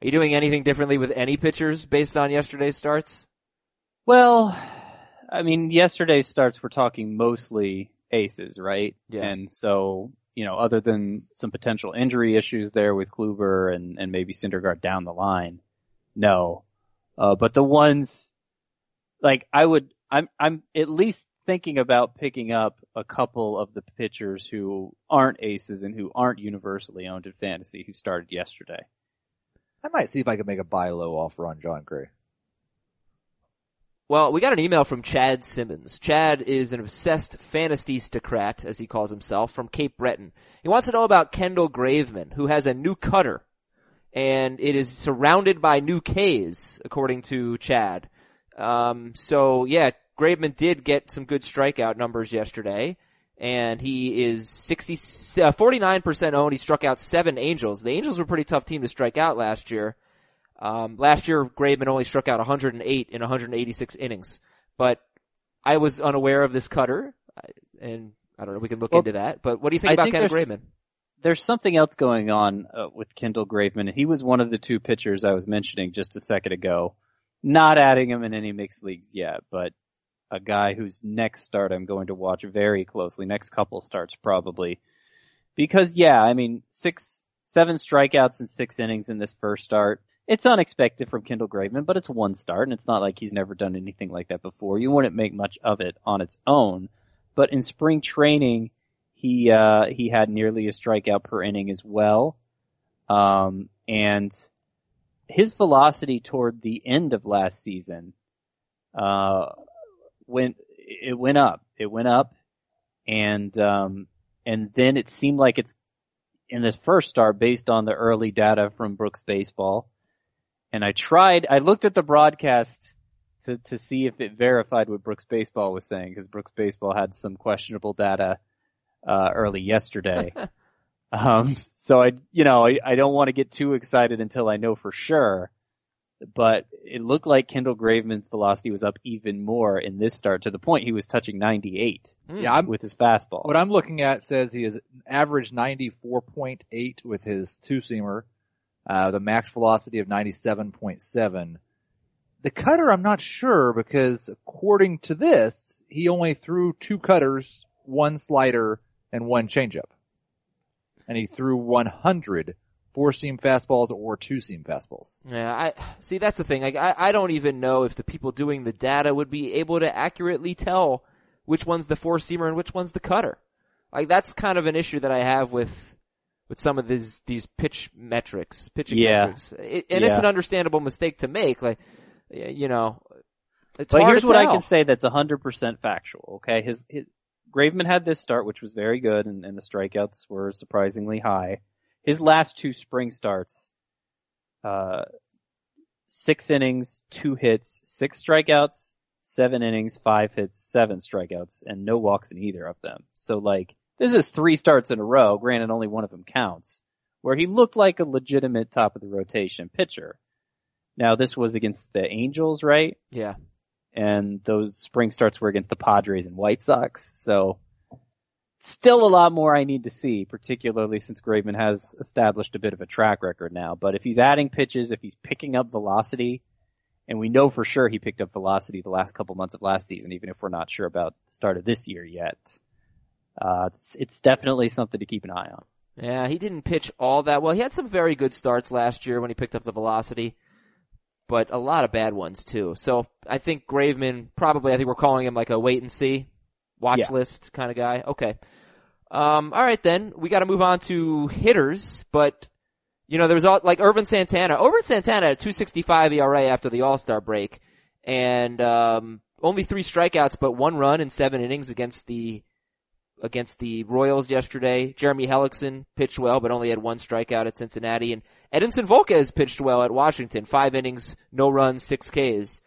Are you doing anything differently with any pitchers based on yesterday's starts? Well, I mean, yesterday's starts we're talking mostly aces, right? Yeah. And so, you know, other than some potential injury issues there with Kluber and, and maybe Syndergaard down the line, no. Uh, but the ones, like, I would, I'm, I'm at least thinking about picking up a couple of the pitchers who aren't aces and who aren't universally owned in fantasy who started yesterday. I might see if I can make a buy low offer on Jon Gray. Well, we got an email from Chad Simmons. Chad is an obsessed fantasystocrat, as he calls himself, from Cape Breton. He wants to know about Kendall Graveman, who has a new cutter, and it is surrounded by new Ks, according to Chad. Um, so yeah, Graveman did get some good strikeout numbers yesterday, and he is 60, uh, 49% owned. He struck out seven Angels. The Angels were a pretty tough team to strike out last year. Um, last year, Graveman only struck out 108 in 186 innings, but I was unaware of this cutter, and I don't know. We can look Well, into that. But what do you think I about think Kendall there's- Graveman? there's something else going on uh, with Kendall Graveman. He was one of the two pitchers I was mentioning just a second ago. Not adding him in any mixed leagues yet, but a guy whose next start I'm going to watch very closely. Next couple starts probably. Because yeah, I mean, six, seven strikeouts in six innings in this first start. It's unexpected from Kendall Graveman, but it's one start and it's not like he's never done anything like that before. You wouldn't make much of it on its own, but in spring training, he, uh, he had nearly a strikeout per inning as well. Um, and his velocity toward the end of last season, uh, went, it went up. It went up and, um, and then it seemed like it's in this first start based on the early data from Brooks Baseball. And I tried, I looked at the broadcast to, to see if it verified what Brooks Baseball was saying because Brooks Baseball had some questionable data, uh, early yesterday. um, so I, you know, I, I don't want to get too excited until I know for sure, but it looked like Kendall Graveman's velocity was up even more in this start to the point he was touching 98 Yeah, I'm, with his fastball. what I'm looking at says he is average 94.8 with his two seamer, uh, the max velocity of 97.7. The cutter, I'm not sure because according to this, he only threw two cutters, one slider, and one changeup. And he threw 100 four seam fastballs or two seam fastballs. Yeah, I see. That's the thing. Like, I I don't even know if the people doing the data would be able to accurately tell which one's the four seamer and which one's the cutter. Like that's kind of an issue that I have with with some of these these pitch metrics, pitching Yeah. metrics, it, and it's an understandable mistake to make. Like, you know, it's But here's what tell. I can say that's 100% factual, okay? His, his, Graveman had this start, which was very good, and, and the strikeouts were surprisingly high. His last two spring starts, uh, six innings, two hits, six strikeouts, seven innings, five hits, seven strikeouts, and no walks in either of them. So like, this is three starts in a row, granted only one of them counts, where he looked like a legitimate top of the rotation pitcher. Now this was against the Angels, right? Yeah. and those spring starts were against the Padres and White Sox. So still a lot more I need to see, particularly since Graveman has established a bit of a track record now. But if he's adding pitches, if he's picking up velocity, and we know for sure he picked up velocity the last couple months of last season, even if we're not sure about the start of this year yet, uh, it's, it's definitely something to keep an eye on. Yeah, he didn't pitch all that well. He had some very good starts last year when he picked up the velocity, but a lot of bad ones too. So I think Graveman probably, I think we're calling him like a wait and see, watch Yeah. list kind of guy. Okay. Um, alright then, we gotta move on to hitters, but, you know, there was all, like Ervin Santana. Ervin Santana had a 265 ERA after the All-Star break, and, um, only three strikeouts, but one run in seven innings against the against the Royals yesterday. Jeremy Hellickson pitched well, but only had one strikeout at Cincinnati. And Edinson Volquez pitched well at Washington. Five innings, no runs, six Ks.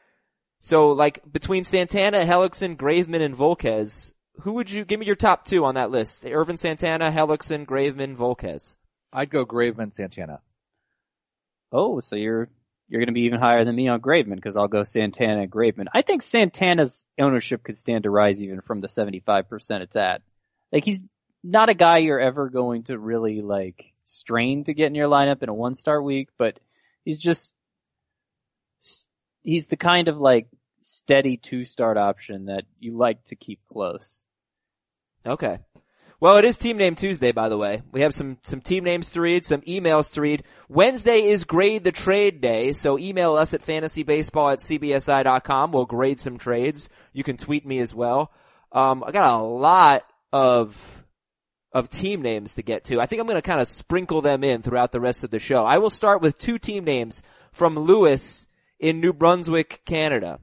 So like between Santana, Hellickson, Graveman, and Volquez, who would you give me your top two on that list? Ervin Santana, Hellickson, Graveman, Volquez. I'd go Graveman Santana. Oh, so you're you're going to be even higher than me on Graveman because I'll go Santana and Graveman. I think Santana's ownership could stand to rise even from the 75% it's at. Like he's not a guy you're ever going to really like strain to get in your lineup in a one star week, but he's just he's the kind of like steady two start option that you like to keep close. Okay. Well, it is Team Name Tuesday, by the way. We have some, some team names to read, some emails to read. Wednesday is grade the trade day, so email us at fantasybaseball at cbsi.com. We'll grade some trades. You can tweet me as well. Um, I got a lot of, of team names to get to. I think I'm gonna kind of sprinkle them in throughout the rest of the show. I will start with two team names from Lewis in New Brunswick, Canada.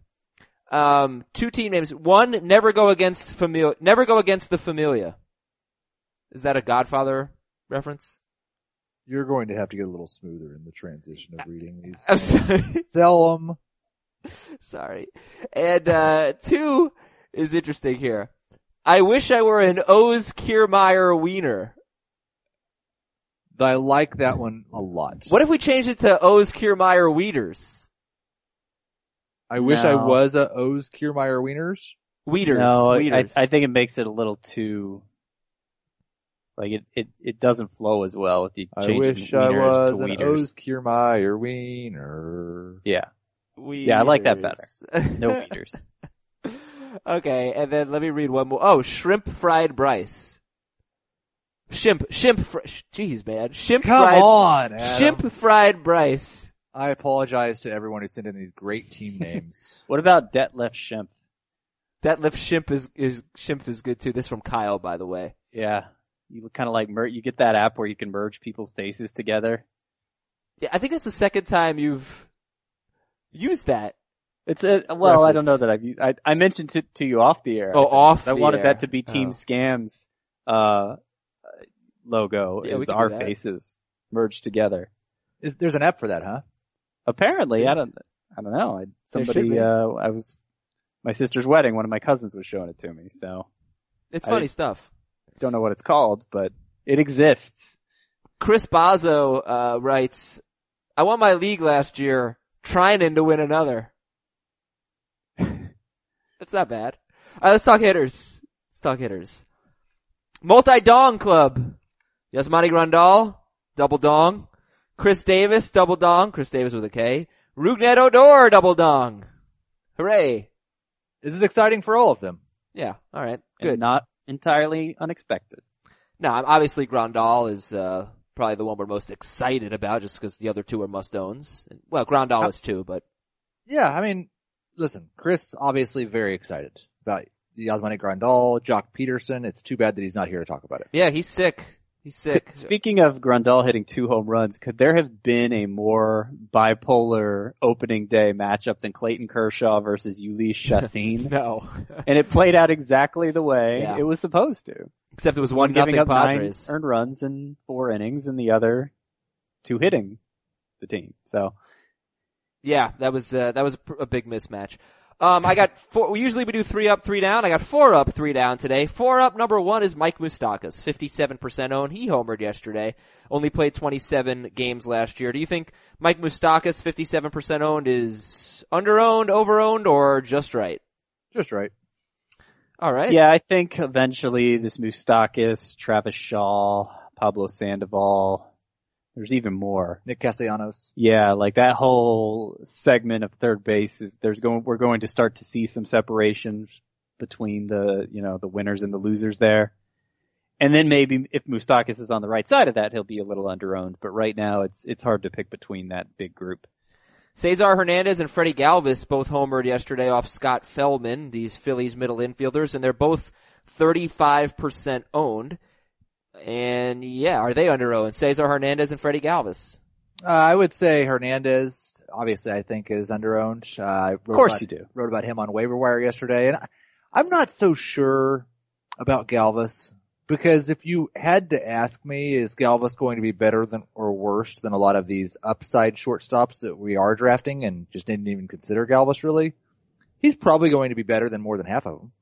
Um, two team names. One, never go against familia, never go against the familia. Is that a Godfather reference? You're going to have to get a little smoother in the transition of reading these. I'm sorry. Sell them. sorry. And, uh, two is interesting here. I wish I were an O's Kiermaier Wiener. I like that one a lot. What if we changed it to O's Kiermaier Wieters? I wish I was a O's Kiermaier Wieners. Wieters. No, I, Wieters. I think it makes it a little too, like it, it, it doesn't flow as well with the I change wish of I wieners was an wieners. O's Kiermaier Wiener. Yeah. Yeah, I like that better. No Wieters. Meters. okay, and then let me read one more. Oh, shrimp fried Bryce. Shimp, shimp, fr- jeez man, shimp Come fried, on, Adam. shimp fried Bryce. I apologize to everyone who sent in these great team names. What about Detlef Schrempf? That lift shimp is, is, shimp is good too. This from Kyle, by the way. Yeah. You look kind of like mer- you get that app where you can merge people's faces together. Yeah, I think that's the second time you've used that. It's a, well, I don't know that I've I, I mentioned it to you off the air. Oh, I off I wanted air. that to be Team Oh. Scams, uh, logo Yeah, we is our faces merged together. Is, there's an app for that, huh? Apparently, I don't, I don't know. I, somebody, uh, I was, my sister's wedding, one of my cousins was showing it to me, so It's I- funny stuff. don't know what it's called, but it exists. Chris Bazo, uh, writes, I won my league last year, trying in to win another. That's not bad. Alright, let's talk hitters. Let's talk hitters. Multi-dong club. Yasmani Grandal, double dong. Khris Davis, double dong. Khris Davis with a K. Rougned Odor, double dong. Hooray. This is exciting for all of them. Yeah, alright. and Good. not entirely unexpected. No, obviously Grandal is, uh, probably the one we're most excited about just because the other two are must-owns. Well, Grandal is too, but Yeah, I mean, listen, Chris obviously very excited about the Yasmani Grandal, Joc Pederson. It's too bad that he's not here to talk about it. yeah, he's sick. He's sick. Speaking of Grandal hitting two home runs, could there have been a more bipolar opening day matchup than Clayton Kershaw versus Jhoulys Chacin? No. and it played out exactly the way Yeah. it was supposed to. Except it was one giving up Padres. nine earned runs in four innings and the other two hitting the team. So Yeah, that was, uh, that was a, pr- a big mismatch. Um, I got four, usually we do three up, three down. I got four up, three down today. Four up, number one is Mike Moustakas, 57% owned. He homered yesterday. Only played 27 games last year. Do you think Mike Moustakas, 57% owned is under-owned, over-owned, or just right? Just right. Alright. yeah, I think eventually this Moustakas, Travis Shaw, Pablo Sandoval, there's even more. Nick Castellanos. Yeah, like that whole segment of third base is there's going we're going to start to see some separation between the you know the winners and the losers there. And then maybe if Moustakas is on the right side of that, he'll be a little underowned. But right now, it's it's hard to pick between that big group. Cesar Hernandez and Freddie Galvis both homered yesterday off Scott Feldman, these Phillies middle infielders, and they're both 35% owned. And yeah, are they under owned? Cesar Hernandez and Freddie Galvis. Uh, I would say Hernandez, obviously I think is underowned. Uh, Of course about, you do. Wrote about him on waiver wire yesterday and I, I'm not so sure about Galvis because if you had to ask me, is Galvis going to be better than or worse than a lot of these upside shortstops that we are drafting and just didn't even consider Galvis really? He's probably going to be better than more than half of them,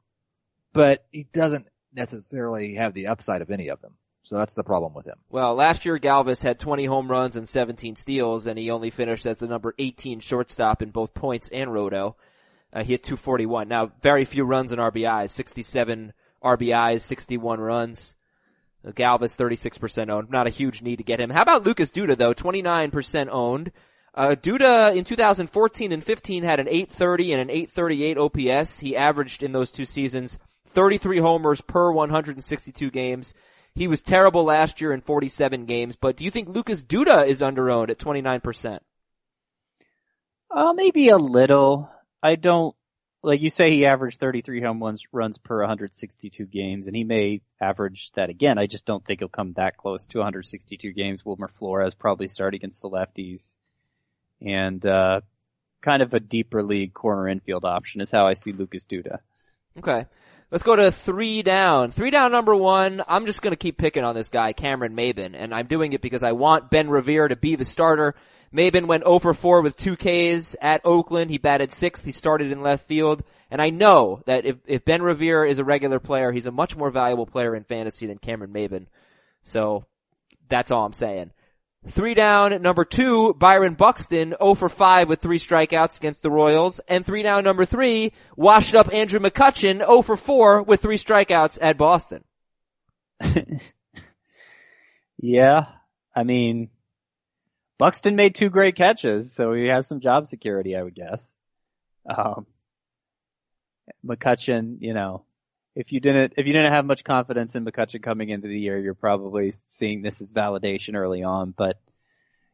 but he doesn't necessarily have the upside of any of them. So that's the problem with him. Well, last year Galvis had 20 home runs and 17 steals, and he only finished as the number 18 shortstop in both points and roto. Uh, he hit 241. Now, very few runs and RBIs, 67 RBIs, 61 runs. Uh, Galvis, 36% owned. Not a huge need to get him. How about Lucas Duda though? 29% owned. Uh, Duda in 2014 and 15 had an 830 and an 838 OPS. He averaged in those two seasons 33 homers per 162 games. He was terrible last year in 47 games, but do you think Lucas Duda is underowned at 29%? Uh, maybe a little. I don't, like you say he averaged 33 home runs, runs per 162 games and he may average that again. I just don't think he'll come that close to 162 games. Wilmer Flores probably start against the lefties and, uh, kind of a deeper league corner infield option is how I see Lucas Duda. Okay. Let's go to three down. Three down number one. I'm just gonna keep picking on this guy, Cameron Maybin, and I'm doing it because I want Ben Revere to be the starter. Maybin went 0 for 4 with two Ks at Oakland. He batted sixth. He started in left field. And I know that if, if Ben Revere is a regular player, he's a much more valuable player in fantasy than Cameron Maybin. So, that's all I'm saying. Three down, number two, Byron Buxton, 0 for 5 with three strikeouts against the Royals. And three down, number three, washed up Andrew McCutchen, 0 for 4 with three strikeouts at Boston. Yeah. I mean, Buxton made two great catches, so he has some job security, I would guess. Um, McCutchen, you know, if you didn't if you didn't have much confidence in McCutchen coming into the year, you're probably seeing this as validation early on. But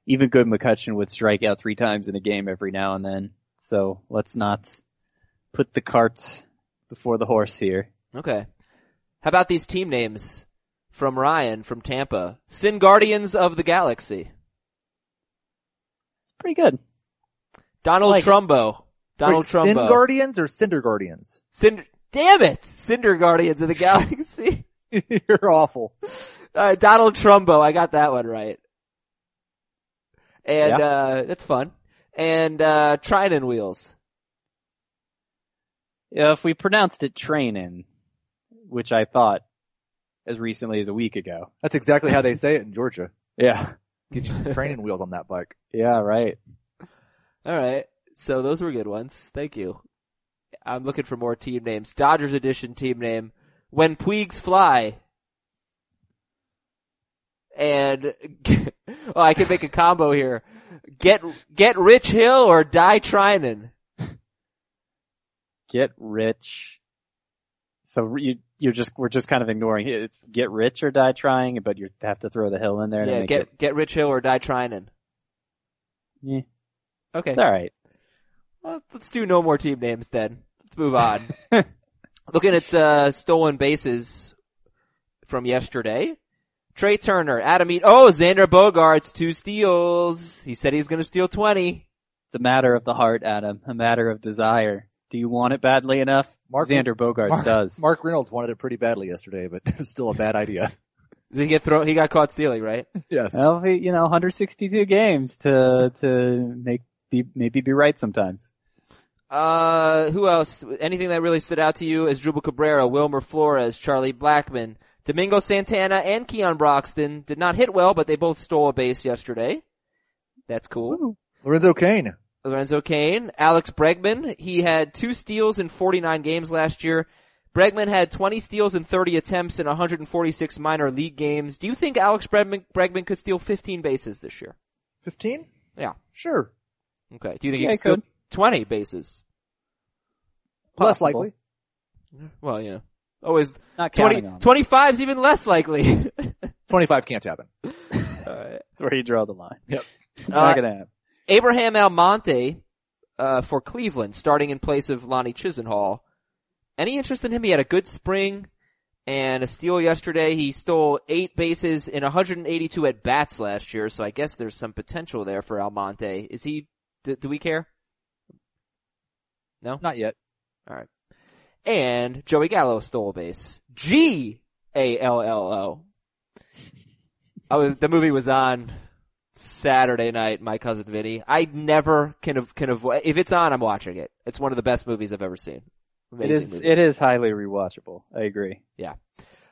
even good McCutchen would strike out three times in a game every now and then. So let's not put the cart before the horse here. Okay. How about these team names from Ryan from Tampa? Sin Guardians of the Galaxy. It's pretty good. Donald Like it. Trumbo. Donald Wait, Trumbo. Sin Guardians or Cinder Guardians? Cinder, damn it! Cinder Guardians of the Galaxy. You're awful. Uh, Donald Trumbo, I got that one right. And, Yeah. uh, that's fun. And, uh, Treinen Wheels. Yeah, if we pronounced it trainin, which I thought as recently as a week ago. That's exactly how they say it in Georgia. Yeah. Get your training wheels on that bike. Yeah, right. Alright. So those were good ones. Thank you. I'm looking for more team names. Dodgers edition team name. When Puigs Fly. And, oh, I can make a combo here. Get, get Rich Hill or Die Treinen. Get rich. So you, you're just, we're just kind of ignoring it. It's get rich or die trying, but you have to throw the hill in there Yeah, get, it. get Rich Hill or Die Treinen. Yeah, Okay. it's alright. Well, let's do no more team names then. Let's move on. Looking at uh, stolen bases from yesterday. Trea Turner, Adam Eat. Oh, Xander Bogaerts, two steals. He said he's going to steal 20. It's a matter of the heart, Adam. A matter of desire. Do you want it badly enough? Mark- Xander Bogaerts Mark, does. Mark Reynolds wanted it pretty badly yesterday, but it was still a bad idea. Did he get thrown? He got caught stealing, right? Yes. Well, he- you know, 162 games to, to make, be, maybe be right sometimes. Uh, who else? Anything that really stood out to you is Drupal Cabrera, Wilmer Flores, Charlie Blackmon, Domingo Santana, and Keon Broxton did not hit well, but they both stole a base yesterday. That's cool. Lorenzo Cain. Lorenzo Cain, Alex Bregman. He had two steals in 49 games last year. Bregman had 20 steals in 30 attempts in 146 minor league games. Do you think Alex Bregman, Bregman could steal 15 bases this year? 15? Yeah. Sure. Okay. Do you think Yeah, he he could steal 20 bases? Less likely. Well, yeah. Always Not 20, counting 25 is even less likely. 25 can't happen. Alright. That's where you draw the line. Yep. Not Uh, gonna happen. Abraham Almonte, uh, for Cleveland, starting in place of Lonnie Chisenhall. Any interest in him? He had a good spring and a steal yesterday. He stole eight bases in 182 at bats last year, so I guess there's some potential there for Almonte. Is he, do, do we care? No? Not yet. Alright. And Joey Gallo stole a base. G-A-L-L-O. was, oh, the movie was on Saturday night, my cousin Vinny. I never can, can avoid, if it's on, I'm watching it. It's one of the best movies I've ever seen. It Amazing is, movie. it is highly rewatchable. I agree.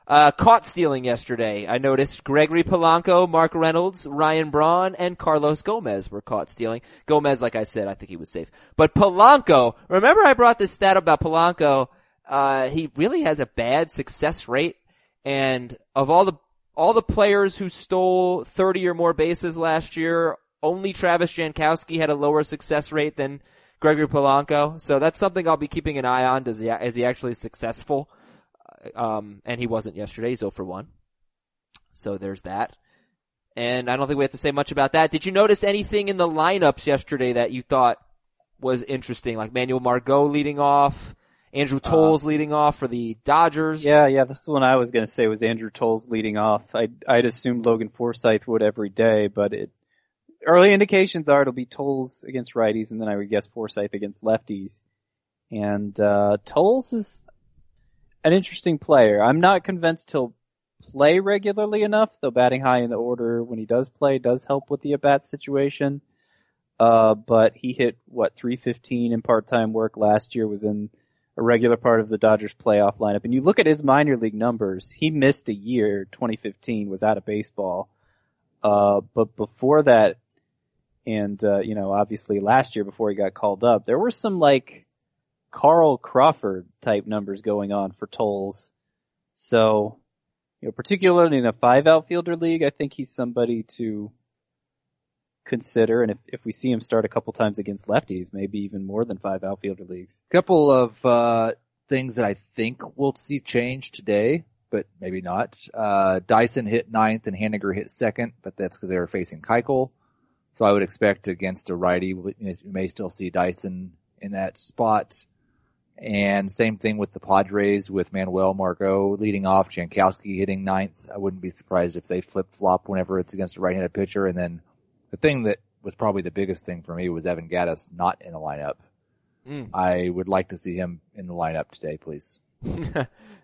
Uh, caught stealing yesterday. I noticed Gregory Polanco, Mark Reynolds, Ryan Braun, and Carlos Gomez were caught stealing. Gomez, like I said, I think he was safe. But Polanco, remember I brought this stat about Polanco, uh, he really has a bad success rate. And of all the, all the players who stole 30 or more bases last year, only Travis Jankowski had a lower success rate than Gregory Polanco. So that's something I'll be keeping an eye on. Does he, is he actually successful? Um, and he wasn't yesterday. He's 0 for 1. So there's that. And I don't think we have to say much about that. Did you notice anything in the lineups yesterday that you thought was interesting? Like Manuel Margot leading off, Andrew Toles leading off for the Dodgers. Yeah, yeah, this is one I was gonna say was Andrew Toles leading off. I'd, I'd assumed Logan Forsythe would every day, but it, early indications are it'll be Toles against righties and then I would guess Forsythe against lefties. And, uh, Toles is an interesting player. I'm not convinced he'll play regularly enough, though batting high in the order when he does play does help with the at-bat situation. Uh, but he hit, what, 315 in part-time work last year, was in a regular part of the Dodgers playoff lineup. And you look at his minor league numbers, he missed a year, 2015, was out of baseball. Uh, but before that, and, uh, you know, obviously last year before he got called up, there were some like Carl Crawford type numbers going on for Toles. So, you know, particularly in a five outfielder league, I think he's somebody to consider. And if, if we see him start a couple times against lefties, maybe even more than five outfielder leagues. couple of uh things that I think we'll see change today, but maybe not. Uh, Dyson hit ninth and Haniger hit second, but that's because they were facing Keuchel. So I would expect against a righty, we may still see Dyson in that spot. And same thing with the Padres with Manuel Margot leading off, Jankowski hitting ninth. I wouldn't be surprised if they flip flop whenever it's against a right-handed pitcher. And then the thing that was probably the biggest thing for me was Evan Gattis not in the lineup. Mm. I would like to see him in the lineup today, please.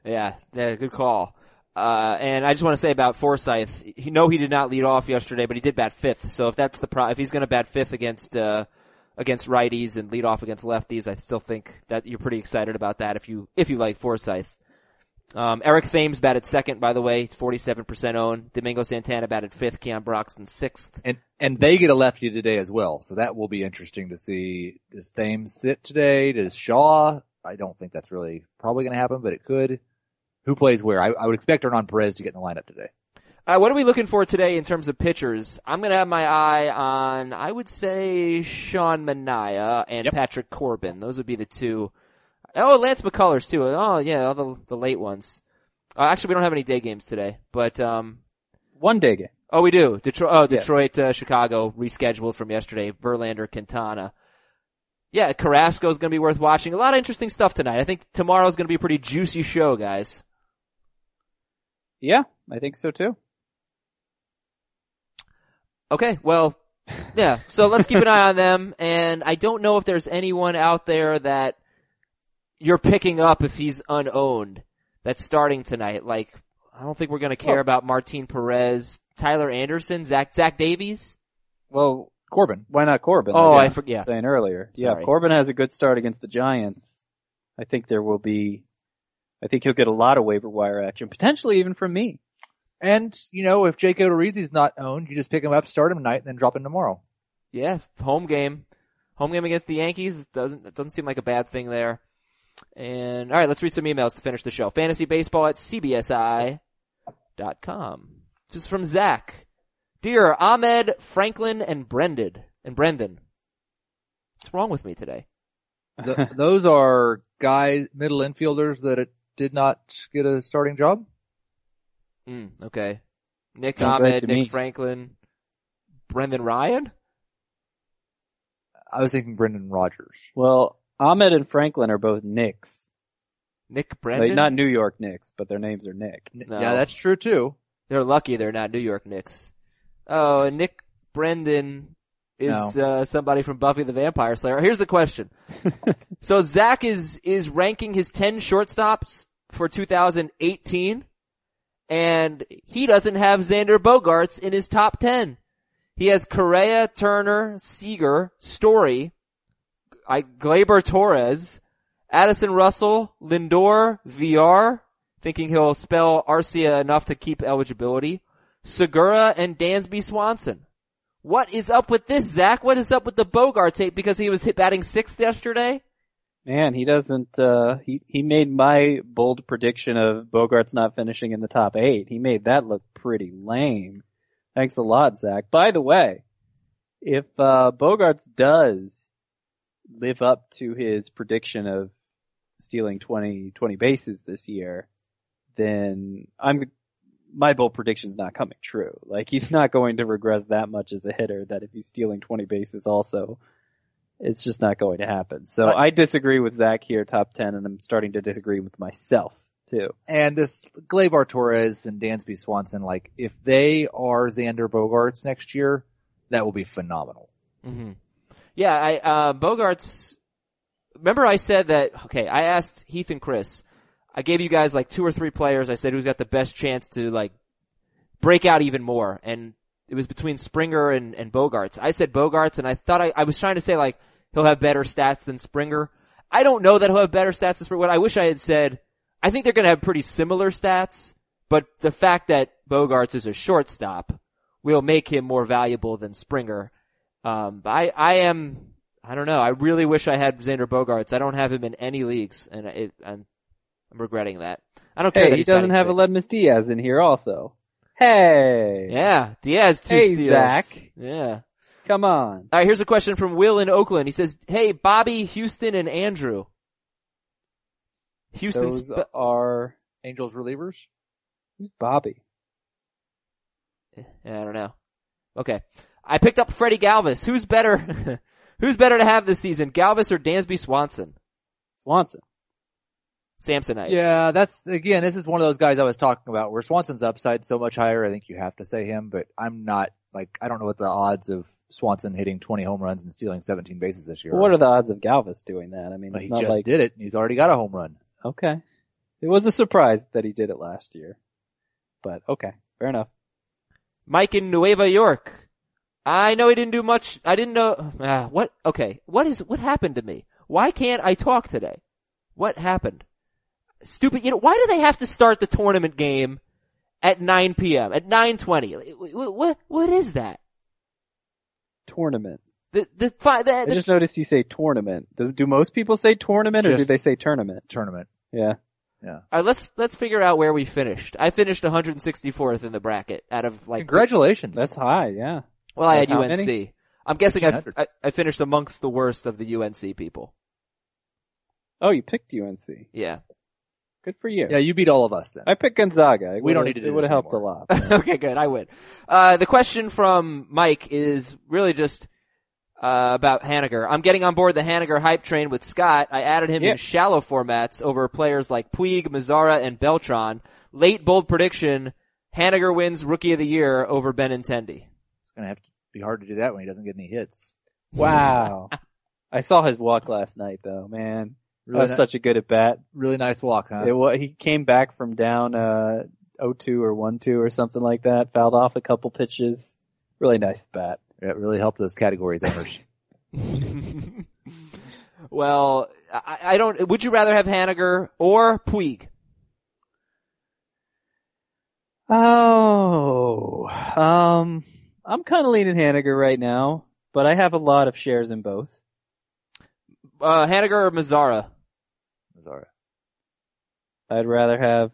yeah, yeah, good call. Uh, and I just want to say about Forsythe, you know he did not lead off yesterday, but he did bat fifth. So if that's the pro, if he's going to bat fifth against, uh, against righties and lead off against lefties, I still think that you're pretty excited about that if you, if you like Forsythe. Um, Eric Thames batted second, by the way. He's 47% owned. Domingo Santana batted fifth. Keon Broxton sixth. And, and they get a lefty today as well. So that will be interesting to see. Does Thames sit today? Does Shaw? I don't think that's really probably going to happen, but it could. Who plays where? I, I would expect Hernan Perez to get in the lineup today. Uh, what are we looking for today in terms of pitchers? I'm going to have my eye on, I would say, Sean Manaea and Yep. Patrick Corbin. Those would be the two. Oh, Lance McCullers too. Oh, yeah, all the, the late ones. Uh, actually, we don't have any day games today, but, um, One day game. oh, we do. Detroit, oh, Yes. Detroit, uh, Chicago rescheduled from yesterday. Verlander, Quintana. Yeah, Carrasco is going to be worth watching. A lot of interesting stuff tonight. I think tomorrow's going to be a pretty juicy show, guys. Yeah, I think so too. Okay, well, yeah. So let's keep an eye on them. And I don't know if there's anyone out there that you're picking up if he's unowned that's starting tonight. Like, I don't think we're going to care Well- about Martin Perez, Tyler Anderson, Zach Zach Davies. Well, Corbin. why not Corbin? Oh, like I was forget. Yeah. Saying earlier. Yeah, Sorry. if Corbin has a good start against the Giants. I think there will be, I think he'll get a lot of waiver wire action, potentially even from me. And, you know, if Jake Odorizzi's not owned, you just pick him up, start him tonight, and then drop him tomorrow. Yeah, home game, home game against the Yankees doesn't it doesn't seem like a bad thing there. And all right, let's read some emails to finish the show. Fantasy baseball at cbsi.com. This is from Zach. Dear Ahmed, Franklin, and Brendan and Brendan. What's wrong with me today? Th those are guys, middle infielders that it did not get a starting job. Mm, okay. Nick Sounds Ahmed, to Nick me. Franklin, Brendan Ryan. I was thinking Brendan Rodgers. Well, Ahmed and Franklin are both Knicks. Nick Brendan. Like, not New York Knicks, but their names are Nick. No. Yeah, that's true too. They're lucky they're not New York Knicks. Oh, and Nick Brendan is uh, somebody from Buffy the Vampire Slayer. Here's the question. so Zach is is ranking his 10 shortstops for 2018 and he doesn't have Xander Bogaerts in his top 10. He has Correa, Turner, Seager, Story, I, Gleyber Torres, Addison Russell, Lindor, Villar, thinking he'll spell Arcia enough to keep eligibility, Segura, and Dansby Swanson. What is up with this, Zach? What is up with the Bogart tape? Because he was hit batting sixth yesterday? Man, he doesn't, uh, he, he made my bold prediction of Bogaerts not finishing in the top eight. He made that look pretty lame. Thanks a lot, Zach. By the way, if, uh, Bogaerts does live up to his prediction of stealing 20, 20 bases this year, then I'm, my bold prediction's not coming true. Like he's not going to regress that much as a hitter that if he's stealing 20 bases also, it's just not going to happen. So But- I disagree with Zach here, top 10, and I'm starting to disagree with myself too. And this Gleyber Torres and Dansby Swanson, like, if they are Xander Bogaerts next year, that will be phenomenal. hmm Yeah, I, uh, Bogaerts, remember I said that, okay, I asked Heath and Chris, I gave you guys like two or three players, I said who's got the best chance to like break out even more, and it was between Springer and, and Bogaerts. I said Bogaerts, and I thought I, I was trying to say like, he'll have better stats than Springer. I don't know that he'll have better stats than Springer. What I wish I had said, I think they're gonna have pretty similar stats, but the fact that Bogaerts is a shortstop will make him more valuable than Springer. Um, but I, I am, I don't know. I really wish I had Xander Bogaerts. I don't have him in any leagues, and it, I'm, I'm regretting that. I don't care. Hey, he doesn't have a Diaz in here also. Hey! Yeah, Diaz two Hey, steals. Zach. Yeah. Come on. All right, here's a question from Will in Oakland. He says, "Hey, Bobby, Huston, and Andrew." Huston's, Those are Angels relievers. who's Bobby? Yeah, I don't know. Okay. I picked up Freddie Galvis. Who's better? who's better to have this season, Galvis or Dansby Swanson? Swanson. Samsonite. Yeah, that's again. This is one of those guys I was talking about where Swanson's upside so much higher. I think you have to say him, but I'm not like I don't know what the odds of Swanson hitting 20 home runs and stealing 17 bases this year. Well, what are the odds of Galvis doing that? I mean, But it's he not just like did it, and he's already got a home run. okay. It was a surprise that he did it last year, but okay, fair enough. Mike in Nueva York. I know he didn't do much. I didn't know. Uh, what? Okay. What is, what happened to me? Why can't I talk today? What happened? Stupid. You know, why do they have to start the tournament game at 9 p.m., at 9.20? What, what, what is that? Tournament. The, the, fi- the, I just noticed you say tournament. Do, do most people say tournament or do they say tournament? Tournament. Yeah. Yeah. All right, let's let's figure out where we finished. I finished 164th in the bracket out of like. Congratulations. That's high, yeah. Well, I had How UNC. many? I'm guessing I, I I finished amongst the worst of the UNC people. Oh, you picked UNC. Yeah. Good for you. yeah, you beat all of us then. I picked Gonzaga. We don't need to do It would have helped a lot. okay, good. I win. Uh, the question from Mike is really just uh, about Haniger. I'm getting on board the Haniger hype train with Scott. I added him Yeah. in shallow formats over players like Puig, Mazara, and Beltran. Late bold prediction: Haniger wins Rookie of the Year over Benintendi. It's gonna have to be hard to do that when he doesn't get any hits. Wow. I saw his walk last night though, man. That was ni- such a good at bat. really nice walk, huh? It wa- he came back from down, uh, 0-2 or 1-2 or something like that, fouled off a couple pitches. Really nice bat. It really helped those categories owners. well, I, I don't. Would you rather have Haniger or Puig? Oh, um, I'm kind of leaning Haniger right now, but I have a lot of shares in both. Uh, Haniger or Mazara? Mazara. I'd rather have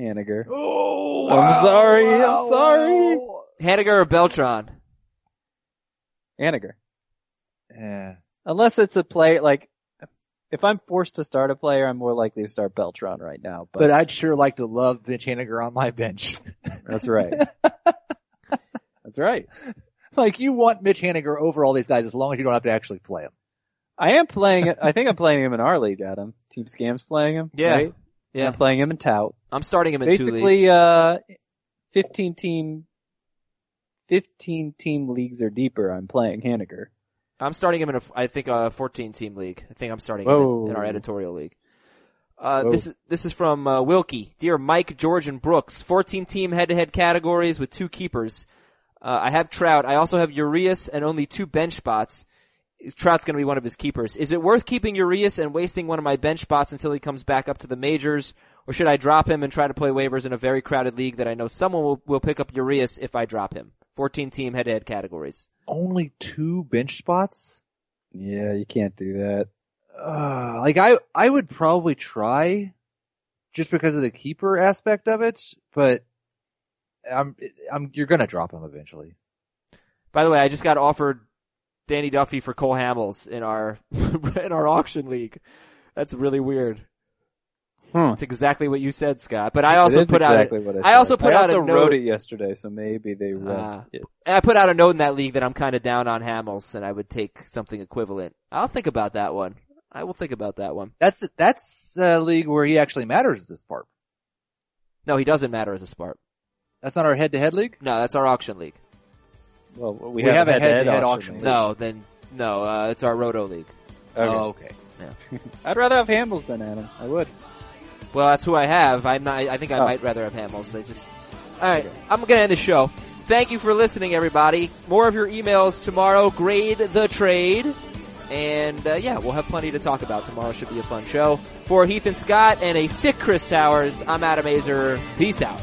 Haniger. Oh, I'm sorry, I'm sorry. Haniger or Beltran? Haniger. Yeah. Unless it's a play, like, if I'm forced to start a player, I'm more likely to start Beltran right now, but, But I'd sure like to love Mitch Haniger on my bench. that's right. that's right. like you want Mitch Haniger over all these guys as long as you don't have to actually play him. I am playing, I think I'm playing him in our league, Adam. Team Scam's playing him. Yeah. Right? Yeah. I'm playing him in Tout. I'm starting him in two Basically, leagues. uh, 15 team, 15 team leagues or deeper, I'm playing Haniger. I'm starting him in a, I think a 14 team league. I think I'm starting him in, in our editorial league. Uh, this is, this is from, uh, Wilkie. Dear Mike, George, and Brooks, 14 team head to head categories with two keepers. Uh, I have Trout. I also have Urias and only two bench spots. Trout's gonna be one of his keepers. Is it worth keeping Urias and wasting one of my bench spots until he comes back up to the majors? Or should I drop him and try to play waivers in a very crowded league that I know someone will, will pick up Urias if I drop him? 14 team head to head categories. Only two bench spots? Yeah, you can't do that. Uh, like I, I would probably try just because of the keeper aspect of it, but I'm, I'm, you're gonna drop him eventually. By the way, I just got offered Danny Duffy for Cole Hamels in our in our auction league. That's really weird. Huh. It's exactly what you said, Scott. But I also put exactly out I, I also put I out a also note- wrote it yesterday, so maybe they read Ah. it. a, I put out a note in that league that I'm kind of down on Hamels and I would take something equivalent. I'll think about that one. I will think about that one. That's, that's a league where he actually matters as a Spark. No, he doesn't matter as a Spark. That's not our head to head league? No, that's our auction league. Well, we, We have a head-to-head head-to-head auction league. No, then no, uh, it's our Roto league. Okay. Oh, okay. I'd rather have Hamels than Adam. I would. Well, that's who I have. I'm not. I think I Oh. might rather have Hamels. I just. All right, I'm gonna end the show. Thank you for listening, everybody. More of your emails tomorrow. Grade the trade, and uh, yeah, we'll have plenty to talk about tomorrow. Should be a fun show. For Heath and Scott and a sick Chris Towers, I'm Adam Aizer. Peace out.